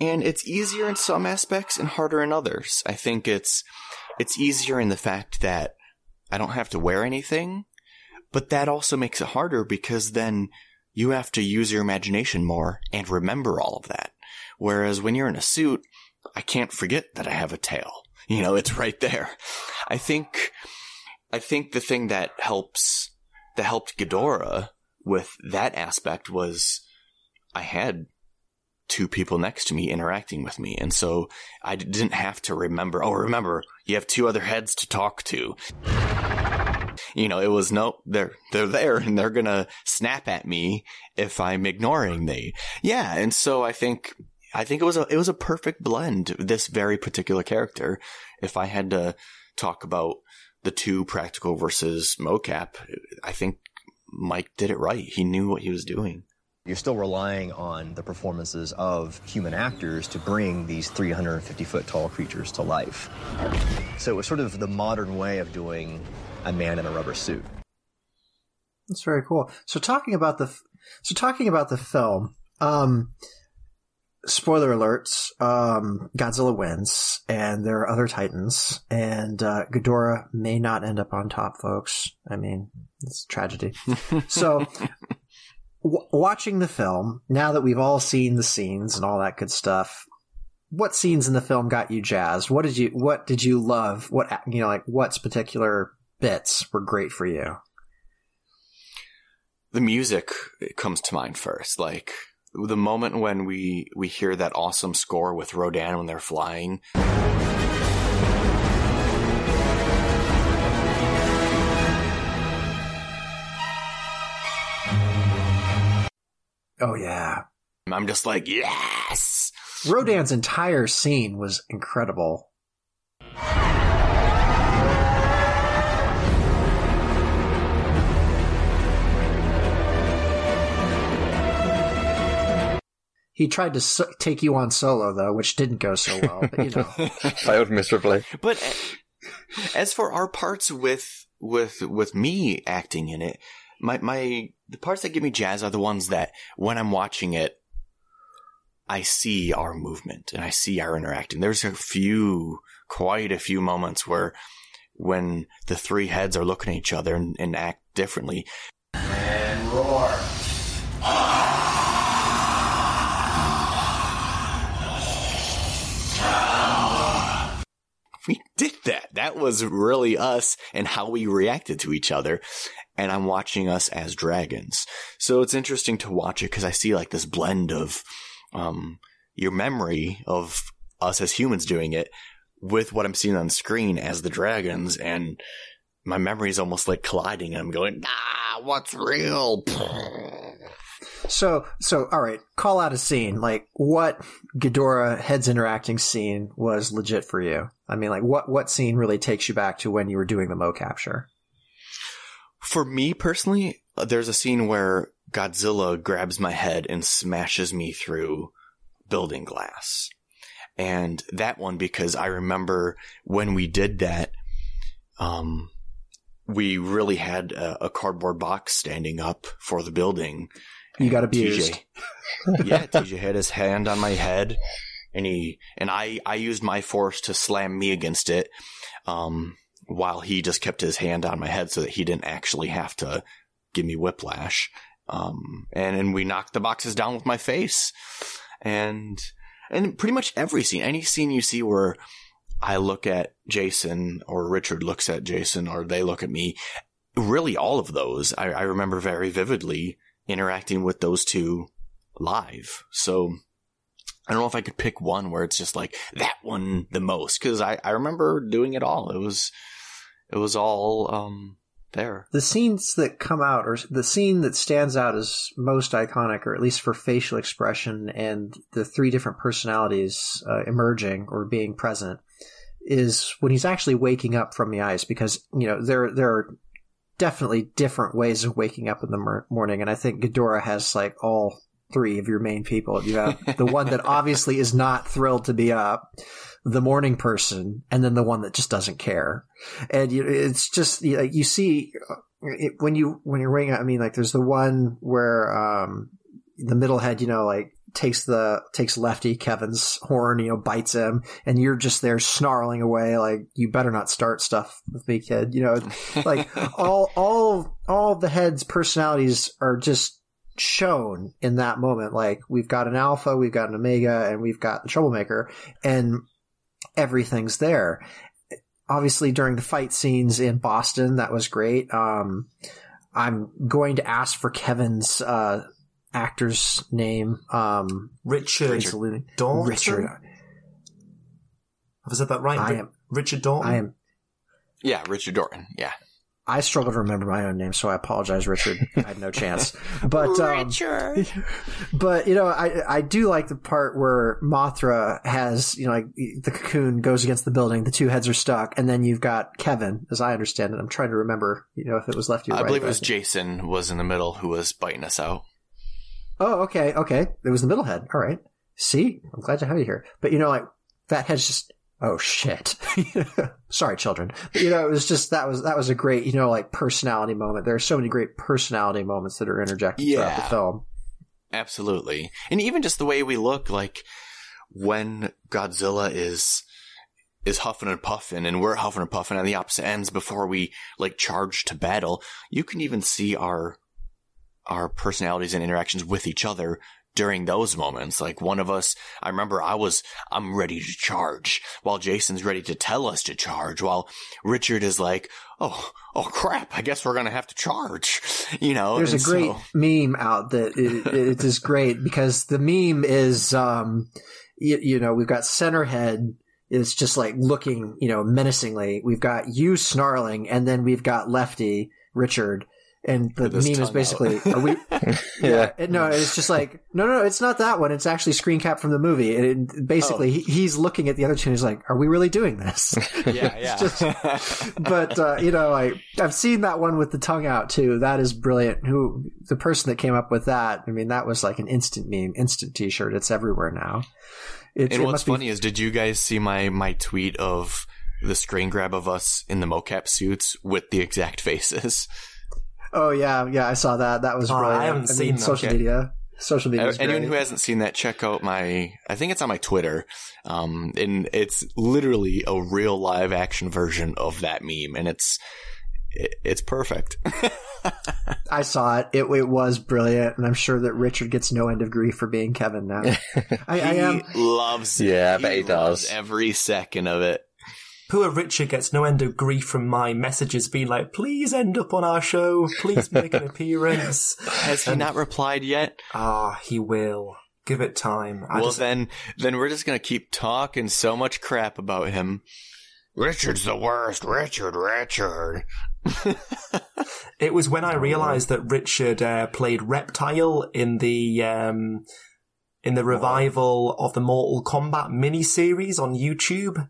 and it's easier in some aspects and harder in others. I think it's it's easier in the fact that I don't have to wear anything, but that also makes it harder because then you have to use your imagination more and remember all of that. Whereas when you're in a suit, I can't forget that I have a tail. You know, it's right there. I think, I think the thing that helps, that helped Ghidorah with that aspect was I had two people next to me interacting with me. And so I didn't have to remember, oh, remember, you have two other heads to talk to. You know, it was no, they're, they're there and they're gonna snap at me if I'm ignoring me. Yeah. And so I think I think it was a it was a perfect blend. This very particular character. If I had to talk about the two practical versus mocap, I think Mike did it right. He knew what he was doing. You're still relying on the performances of human actors to bring these 350 foot tall creatures to life. So it was sort of the modern way of doing a man in a rubber suit. That's very cool. So talking about the so talking about the film, um, spoiler alerts: um, Godzilla wins, and there are other Titans, and uh, Ghidorah may not end up on top, folks. I mean, it's tragedy. so. W- watching the film, now that we've all seen the scenes and all that good stuff, what scenes in the film got you jazzed? What did you What did you love? What you know, like what's particular bits were great for you? The music comes to mind first. Like the moment when we we hear that awesome score with Rodan when they're flying. Oh yeah. I'm just like, yes. Rodan's entire scene was incredible. He tried to so- take you on solo though, which didn't go so well. But you know, Failed miserably. But uh, as for our parts with with with me acting in it, my my the parts that give me jazz are the ones that when I'm watching it, I see our movement and I see our interacting. There's a few, quite a few moments where when the three heads are looking at each other and, and act differently. And roar. We did that. That was really us and how we reacted to each other. And I'm watching us as dragons. So it's interesting to watch it because I see like this blend of, um, your memory of us as humans doing it with what I'm seeing on screen as the dragons. And my memory is almost like colliding and I'm going, ah, what's real? So, so all right, call out a scene. Like, what Ghidorah heads interacting scene was legit for you? I mean, like, what what scene really takes you back to when you were doing the mo capture? For me personally, uh, there's a scene where Godzilla grabs my head and smashes me through building glass. And that one, because I remember when we did that, um, we really had a, a cardboard box standing up for the building. You got abused. TJ yeah, TJ had his hand on my head, and he and I I used my force to slam me against it, um, while he just kept his hand on my head so that he didn't actually have to give me whiplash. Um, and and we knocked the boxes down with my face, and and pretty much every scene, any scene you see where I look at Jason or Richard looks at Jason or they look at me, really all of those I, I remember very vividly interacting with those two live. So I don't know if I could pick one where it's just like that one the most because I, I remember doing it all. It was it was all um there. The scenes that come out, or the scene that stands out as most iconic, or at least for facial expression and the three different personalities uh, emerging or being present, is when he's actually waking up from the ice. Because you know there there are definitely different ways of waking up in the mor- morning, and I think Ghidorah has like all three of your main people. You have the one that obviously is not thrilled to be up, the morning person, and then the one that just doesn't care. And you, it's just you, like, you see uh, it, when you when you're waking up. I mean, like there's the one where um, the middle head, you know, like takes the takes Lefty Kevin's horn, you know, bites him, and you're just there snarling away like you better not start stuff with me, kid. You know, like all all all the heads' personalities are just shown in that moment. Like we've got an alpha, we've got an omega, and we've got the troublemaker, and everything's there. Obviously, during the fight scenes in Boston, that was great. Um, I'm going to ask for Kevin's uh, actor's name. Um, Richard Trace Looney. Dalton? Richard. Have I said that right? I am- Richard Dalton? I am. Yeah, Richard Dorton. Yeah. I struggle to remember my own name, so I apologize, Richard. I had no chance. But um, Richard. but you know, I I do like the part where Mothra has you know like the cocoon goes against the building, the two heads are stuck, and then you've got Kevin, as I understand it. I'm trying to remember, you know, if it was left. or I right. believe it was Jason was in the middle who was biting us out. Oh, okay, okay. It was the middle head. All right. See, I'm glad to have you here. But you know, like that head's just oh shit. Sorry, children. But you know, it was just that was that was a great you know like personality moment. There are so many great personality moments that are interjected throughout the Yeah. film. Absolutely. And even just the way we look, like when Godzilla is is huffing and puffing and we're huffing and puffing on the opposite ends before we like charge to battle, you can even see our our personalities and interactions with each other during those moments. Like one of us, I remember I was, I'm ready to charge while Jason's ready to tell us to charge while Richard is like, oh, oh crap, I guess we're going to have to charge, you know? There's a great so- meme out that it, it is great because the meme is, um, you, you know, we've got Centerhead is just like looking, you know, menacingly. We've got you snarling, and then we've got Lefty Richard. And the meme is basically, are we? Yeah. It- no, it's just like, no, no, no, it's not that one. It's actually screen cap from the movie. And it, basically, Oh. he, he's looking at the other two and he's like, are we really doing this? Yeah, yeah. just- but, uh, you know, I, I've seen that one with the tongue out too. That is brilliant. Who, the person that came up with that, I mean, that was like an instant meme, instant t shirt. It's everywhere now. It, and it what's must be- funny is, did you guys see my my tweet of the screen grab of us in the mocap suits with the exact faces? Oh, yeah, yeah, I saw that. That was Oh, I haven't mean, seen that. social Okay. media. Social media. Anyone great. who hasn't seen that, check out my. I think it's on my Twitter, um, and it's literally a real live action version of that meme, and it's it, it's perfect. I saw it. it. It was brilliant, and I'm sure that Richard gets no end of grief for being Kevin now. I, I he am. loves. it. Yeah, I bet he loves does. every second of it. Poor Richard gets no end of grief from my messages being like, please end up on our show, please make an appearance. Has he not replied yet? Ah, he will. Give it time. I well, just- then, then we're just gonna keep talking so much crap about him. Richard's the worst. Richard, Richard. It was when I realised that Richard uh, played Reptile in the um, in the revival of the Mortal Kombat miniseries on YouTube.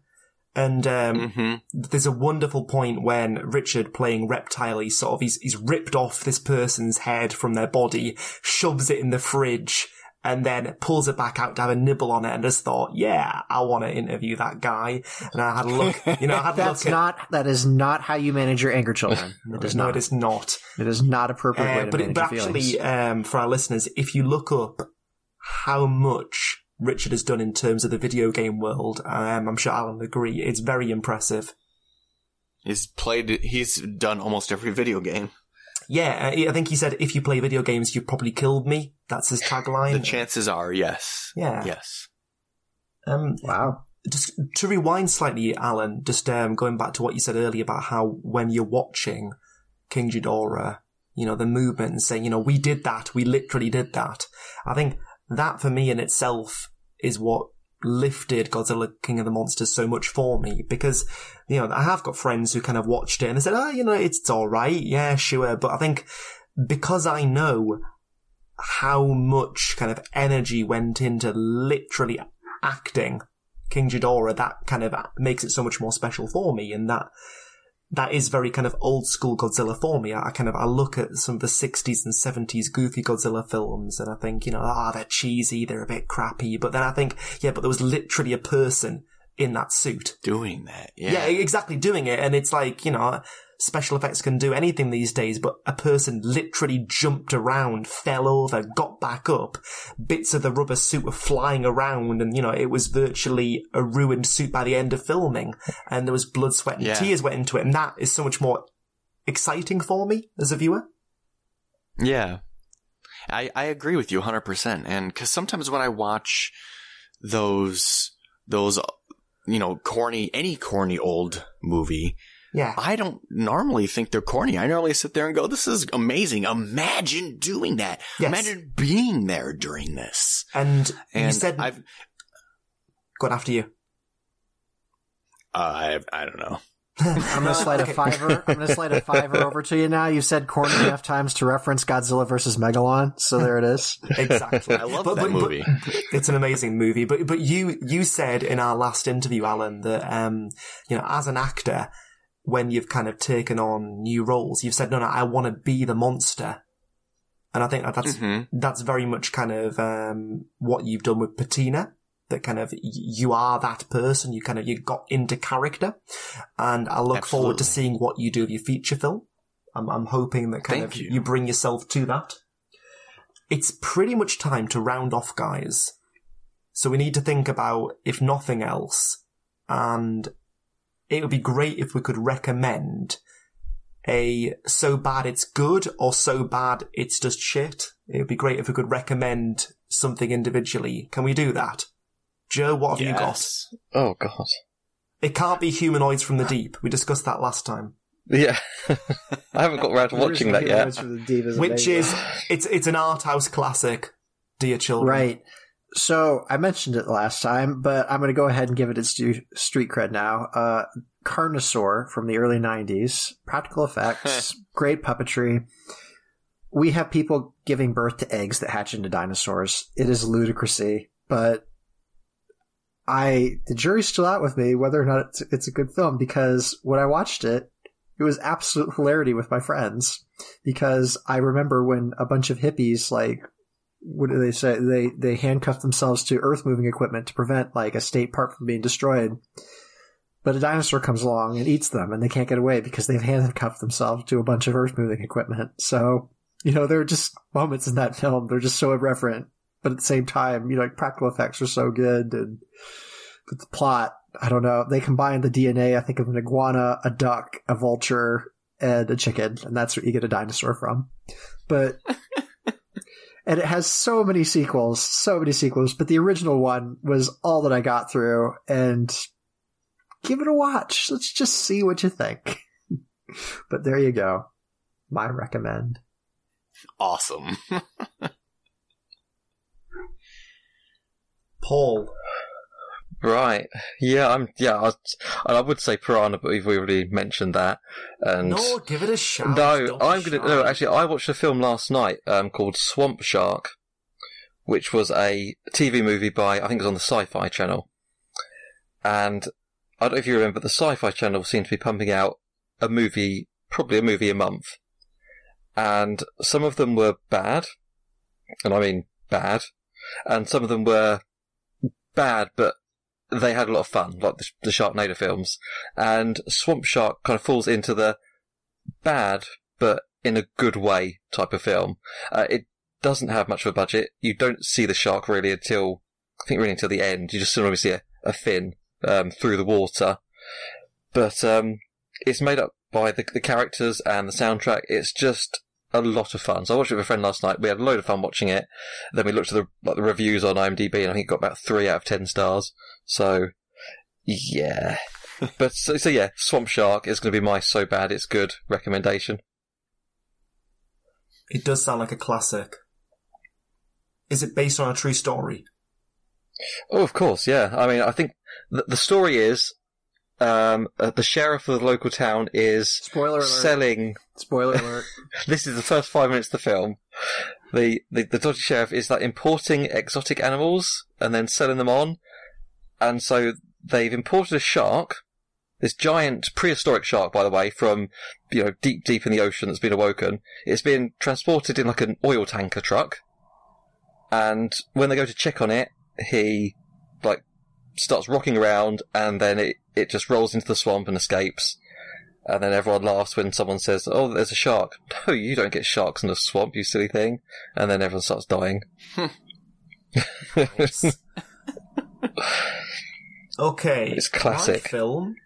And um, Mm-hmm. there's a wonderful point when Richard playing Reptile, he's sort of he's, he's ripped off this person's head from their body, shoves it in the fridge, and then pulls it back out to have a nibble on it, and just thought, yeah, I want to interview that guy. And I had a look, you know, I had a That's look at not. That is not how you manage your anger, children. It is no, not. it is not. It is not appropriate way Uh, to but manage it, but actually, um, for our listeners, if you look up how much Richard has done in terms of the video game world, um, I'm sure Alan would agree, it's very impressive. He's played. He's done almost every video game. Yeah, uh, I think he said, if you play video games, you've probably killed me. That's his tagline. The chances are, yes. Yeah. Yes. Um, wow. Just to rewind slightly, Alan, just um, going back to what you said earlier about how when you're watching King Ghidorah, you know, the movement and saying, you know, we did that, we literally did that. I think that for me in itself is what lifted Godzilla King of the Monsters so much for me because, you know, I have got friends who kind of watched it and they said, oh, you know, it's, it's alright, yeah, sure. But I think because I know how much kind of energy went into literally acting King Ghidorah, that kind of makes it so much more special for me, and that that is very kind of old school Godzilla for me. I, I kind of I look at some of the '60s and '70s goofy Godzilla films, and I think you know, ah, they're cheesy, they're a bit crappy, but then I think, yeah, but there was literally a person in that suit doing that. Yeah, yeah exactly, doing it, and it's like you know. Special effects can do anything these days, but a person literally jumped around, fell over, got back up. Bits of the rubber suit were flying around, and you know, it was virtually a ruined suit by the end of filming. And there was blood, sweat, and Yeah. tears went into it, and that is so much more exciting for me as a viewer. Yeah. I, I agree with you 100%. And cause sometimes when I watch those, those, you know, corny, any corny old movie, Yeah. I don't normally think they're corny. I normally sit there and go, this is amazing. Imagine doing that. Yes. Imagine being there during this. And, you said, I've, go on after you. uh, I, I don't know. I'm gonna slide a fiver. I'm gonna slide a fiver over to you now. You said corny enough times to reference Godzilla versus Megalon, so there it is. Exactly. I love But- that but- but- movie. it's an amazing movie. But but you you said in our last interview, Alan, that um you know as an actor, when you've kind of taken on new roles, you've said no, no, I want to be the monster. And I think that that's that's very much kind of um what you've done with Patina. That kind of you are that person. You kind of you got into character, and I look forward to seeing what you do with your feature film. I'm I'm hoping that kind Thank of you. you bring yourself to that it's pretty much time to round off, guys. So we need to think about, if nothing else, and it would be great if we could recommend a so bad it's good or so bad it's just shit. It would be great if we could recommend something individually. Can we do that? Joe, what have you got? Oh god. It can't be humanoids from the deep. We discussed that last time. Yeah. I haven't got around to watching that yet. Which is, it's, it's an art house classic, dear children. Right. So I mentioned it last time, but I'm going to go ahead and give it its due street cred now. Uh, Carnosaur from the early 90s, practical effects, great puppetry. We have people giving birth to eggs that hatch into dinosaurs. It is ludicrousy, but I the jury's still out with me whether or not it's, it's a good film because when I watched it, it was absolute hilarity with my friends because I remember when a bunch of hippies like what do they say? They they handcuff themselves to earth moving equipment to prevent like a state park from being destroyed. But a dinosaur comes along and eats them, and they can't get away because they've handcuffed themselves to a bunch of earth moving equipment. So you know there are just moments in that film they're just so irreverent, but at the same time, you know, like practical effects are so good, and but the plot, I don't know. They combine the DNA, I think, of an iguana, a duck, a vulture, and a chicken, and that's what you get a dinosaur from. But and it has so many sequels, so many sequels. But the original one was all that I got through, and give it a watch. Let's just see what you think. but there you go, my recommend. Awesome. Paul. Right. Yeah, I'm. Yeah, I, I would say Piranha, but we've already mentioned that. And No, give it a shot. no, I'm gonna. No, actually, I watched a film last night um, called Swamp Shark, which was a TV movie by I think it was on the Sci-Fi Channel. And I don't know if you remember, the Sci-Fi Channel seemed to be pumping out a movie, probably a movie a month, and some of them were bad, and I mean bad, and some of them were bad, but they had a lot of fun, like the, the Sharknado films. And Swamp Shark kind of falls into the bad, but in a good way type of film. Uh, it doesn't have much of a budget. You don't see the shark really until, I think really until the end. You just sort of see a, a fin, um, through the water. But, um, it's made up by the, the characters and the soundtrack. It's just a lot of fun. So I watched it with a friend last night. We had a load of fun watching it. Then we looked at the like the reviews on IMDb, and I think it got about three out of ten stars. So yeah, but so, so yeah, Swamp Shark is going to be my so bad it's good recommendation. It does sound like a classic. Is it based on a true story? Oh, of course, yeah. I mean, I think the, the story is um, uh, the sheriff of the local town is Spoiler alert. selling. Spoiler alert. this is the first five minutes of the film. The, the the dodgy sheriff is like importing exotic animals and then selling them on, and so they've imported a shark, this giant prehistoric shark, by the way, from you know deep deep in the ocean that's been awoken. It's been transported in like an oil tanker truck, and when they go to check on it, he like starts rocking around, and then it it just rolls into the swamp and escapes. And then everyone laughs when someone says, "Oh, there's a shark." No, you don't get sharks in a swamp, you silly thing. And then everyone starts dying. Okay, It's classic. My film.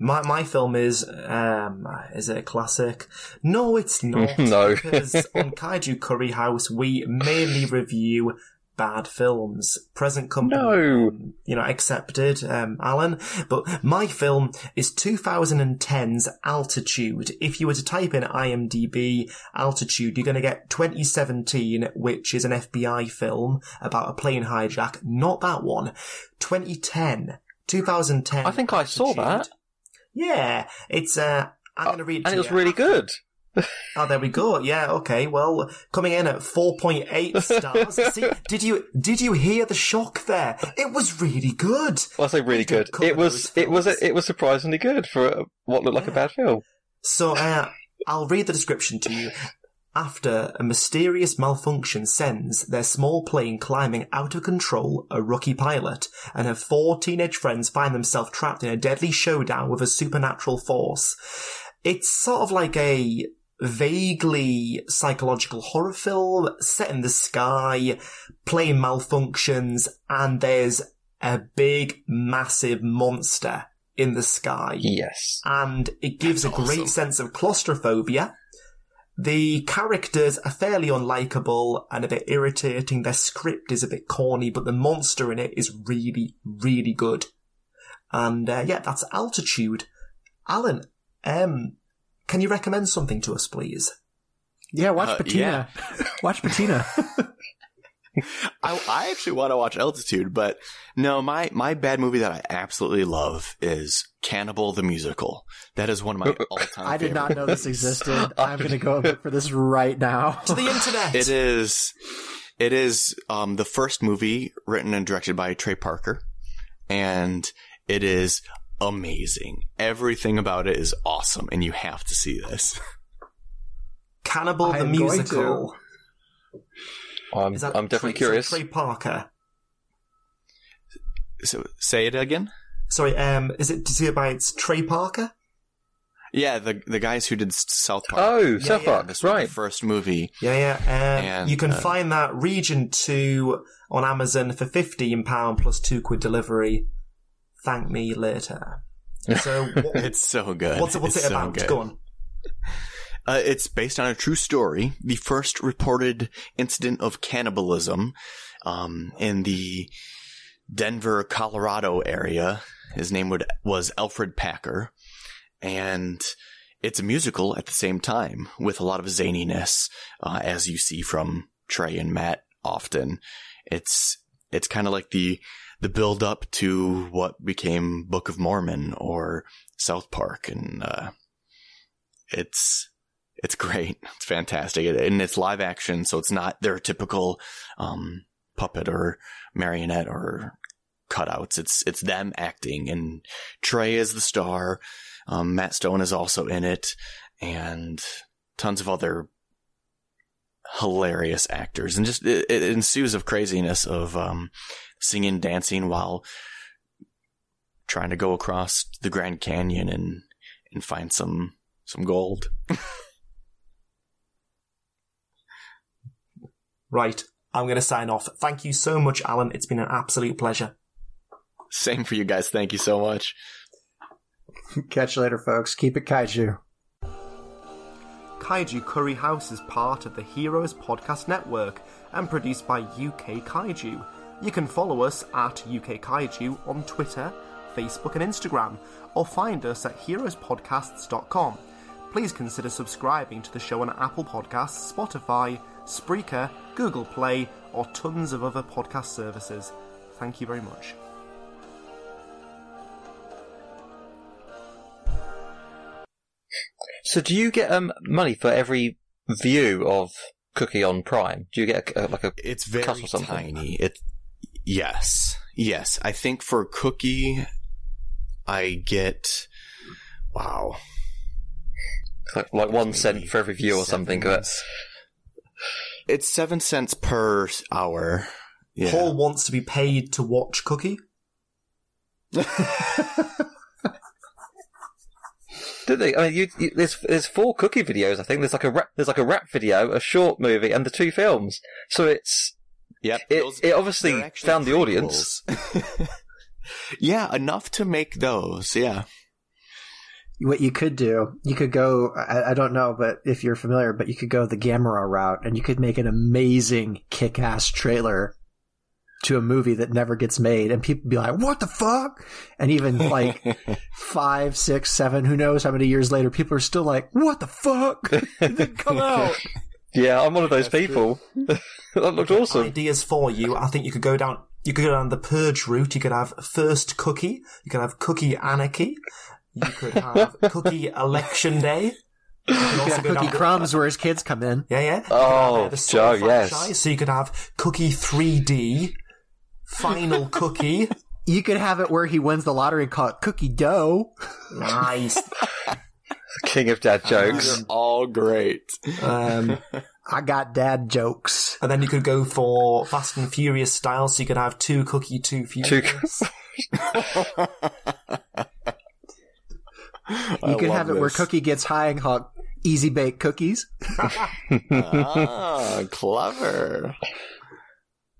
My my film is um is it a classic? No, it's not. No. because on Kaiju Curry House we mainly review bad films. Present company, No. um, you know, accepted, um, Alan. But my film is 2010's Altitude. If you were to type in IMDb Altitude, you're going to get 2017, which is an FBI film about a plane hijack. Not that one. 2010. 2010. I think I saw that. Yeah, it's. Uh, I'm going to read. and to it was really good. Oh, there we go. Yeah, okay. Well, coming in at 4.8 stars. See, did you did you hear the shock there? It was really good. Well, I say really good. It was it was it was surprisingly good for what looked like a bad film. So, uh, I'll read the description to you. After a mysterious malfunction sends their small plane climbing out of control, a rookie pilot and her four teenage friends find themselves trapped in a deadly showdown with a supernatural force. It's sort of like a vaguely psychological horror film set in the sky, plane malfunctions, and there's a big, massive monster in the sky. Yes. And it gives a great sense of claustrophobia. The characters are fairly unlikable and a bit irritating. Their script is a bit corny, but the monster in it is really, really good. And uh, yeah, that's Altitude. Alan, um, can you recommend something to us, please? Yeah, watch Uh, Patina. watch Patina. I, I actually want to watch Altitude, but no, my, my bad movie that I absolutely love is Cannibal the Musical. That is one of my all-time I did not know this existed. I'm going to go look for this right now. To the internet! It is, it is, um, the first movie written and directed by Trey Parker. And it is amazing. Everything about it is awesome and you have to see this. Cannibal the am going Musical. I'm Is that I'm definitely Trey- curious. Trey Parker. So say it again. Sorry, um, is it, did you say by it's Trey Parker? Yeah, the the guys who did South Park. Oh, South yeah. Park. This right. the first movie. Yeah, yeah. Um, And, you can uh, find that Region 2 on Amazon for £15 plus 2 quid delivery. Thank me later. So, what, It's so good. what's, it- what's it so about? good. Go on. Uh, it's based on a true story. The first reported incident of cannibalism um, in the Denver, Colorado area. His name would, was Alfred Packer. And it's a musical at the same time with a lot of zaniness, uh, as you see from Trey and Matt often. It's, it's kind of like the, the build up to what became Book of Mormon or South Park. And, uh, it's, it's great. It's fantastic. And it's live action, so it's not their typical, um, puppet or marionette or cutouts. It's, it's them acting and Trey is the star. Um, Matt Stone is also in it and tons of other hilarious actors and just it, it ensues of craziness of, um, singing, dancing while trying to go across the Grand Canyon and, and find some, some gold. Right. I'm going to sign off. Thank you so much, Alan. It's been an absolute pleasure. Same for you guys. Thank you so much. Catch you later, folks. Keep it kaiju. Kaiju Curry House is part of the Heroes Podcast Network and produced by UK Kaiju. You can follow us at UK Kaiju on Twitter, Facebook, and Instagram, or find us at heroespodcasts.com. Please consider subscribing to the show on Apple Podcasts, Spotify, Spreaker, Google Play, or tons of other podcast services. Thank you very much. So, do you get um money for every view of Cookie on Prime? Do you get a, like a It's cut or something? tiny. It yes, yes. I think for Cookie, I get wow. Like, like one cent for every view or something. But It's seven cents per hour. Yeah. Paul wants to be paid to watch Cookie. do they? I mean, you, you, there's there's four Cookie videos. I think there's like a rap, there's like a rap video, a short movie, and the two films. So it's Yep. it, those- it obviously found the audience. yeah, enough to make those. Yeah. What you could do, you could go, I, I don't know, but if you're familiar, but you could go the Gamera route and you could make an amazing kick ass trailer to a movie that never gets made and people be like, what the fuck? And even like five, six, seven, who knows how many years later, people are still like, what the fuck? It didn't come out. Yeah, I'm one of those people. that looked awesome. Ideas for you. I think you could go down. You could go down the purge route. You could have first cookie. You could have cookie anarchy. You could have Cookie Election Day. You could also have go Cookie down the- Crumbs where his kids come in. Yeah, yeah. Oh, the Joe, yes. franchise, So you could have Cookie 3D, Final Cookie. You could have it where he wins the lottery and call it Cookie Dough. Nice. King of dad jokes. These all great. Um, I got dad jokes. and then you could go for Fast and Furious style, so you could have two Cookie, two Two Furious. You could have it where Cookie gets high and call it Easy Bake Cookies. ah, clever.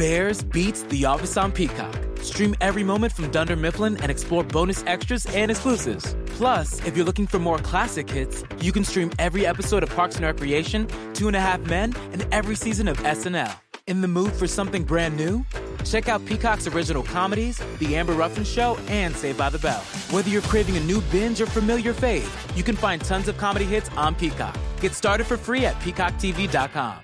Bears beets The Office on Peacock. Stream every moment from Dunder Mifflin and explore bonus extras and exclusives. Plus, if you're looking for more classic hits, you can stream every episode of Parks and Recreation, Two and a Half Men, and every season of SNL. In the mood for something brand new? Check out Peacock's original comedies, The Amber Ruffin Show, and Saved by the Bell. Whether you're craving a new binge or familiar fave, you can find tons of comedy hits on Peacock. Get started for free at peacocktv.com.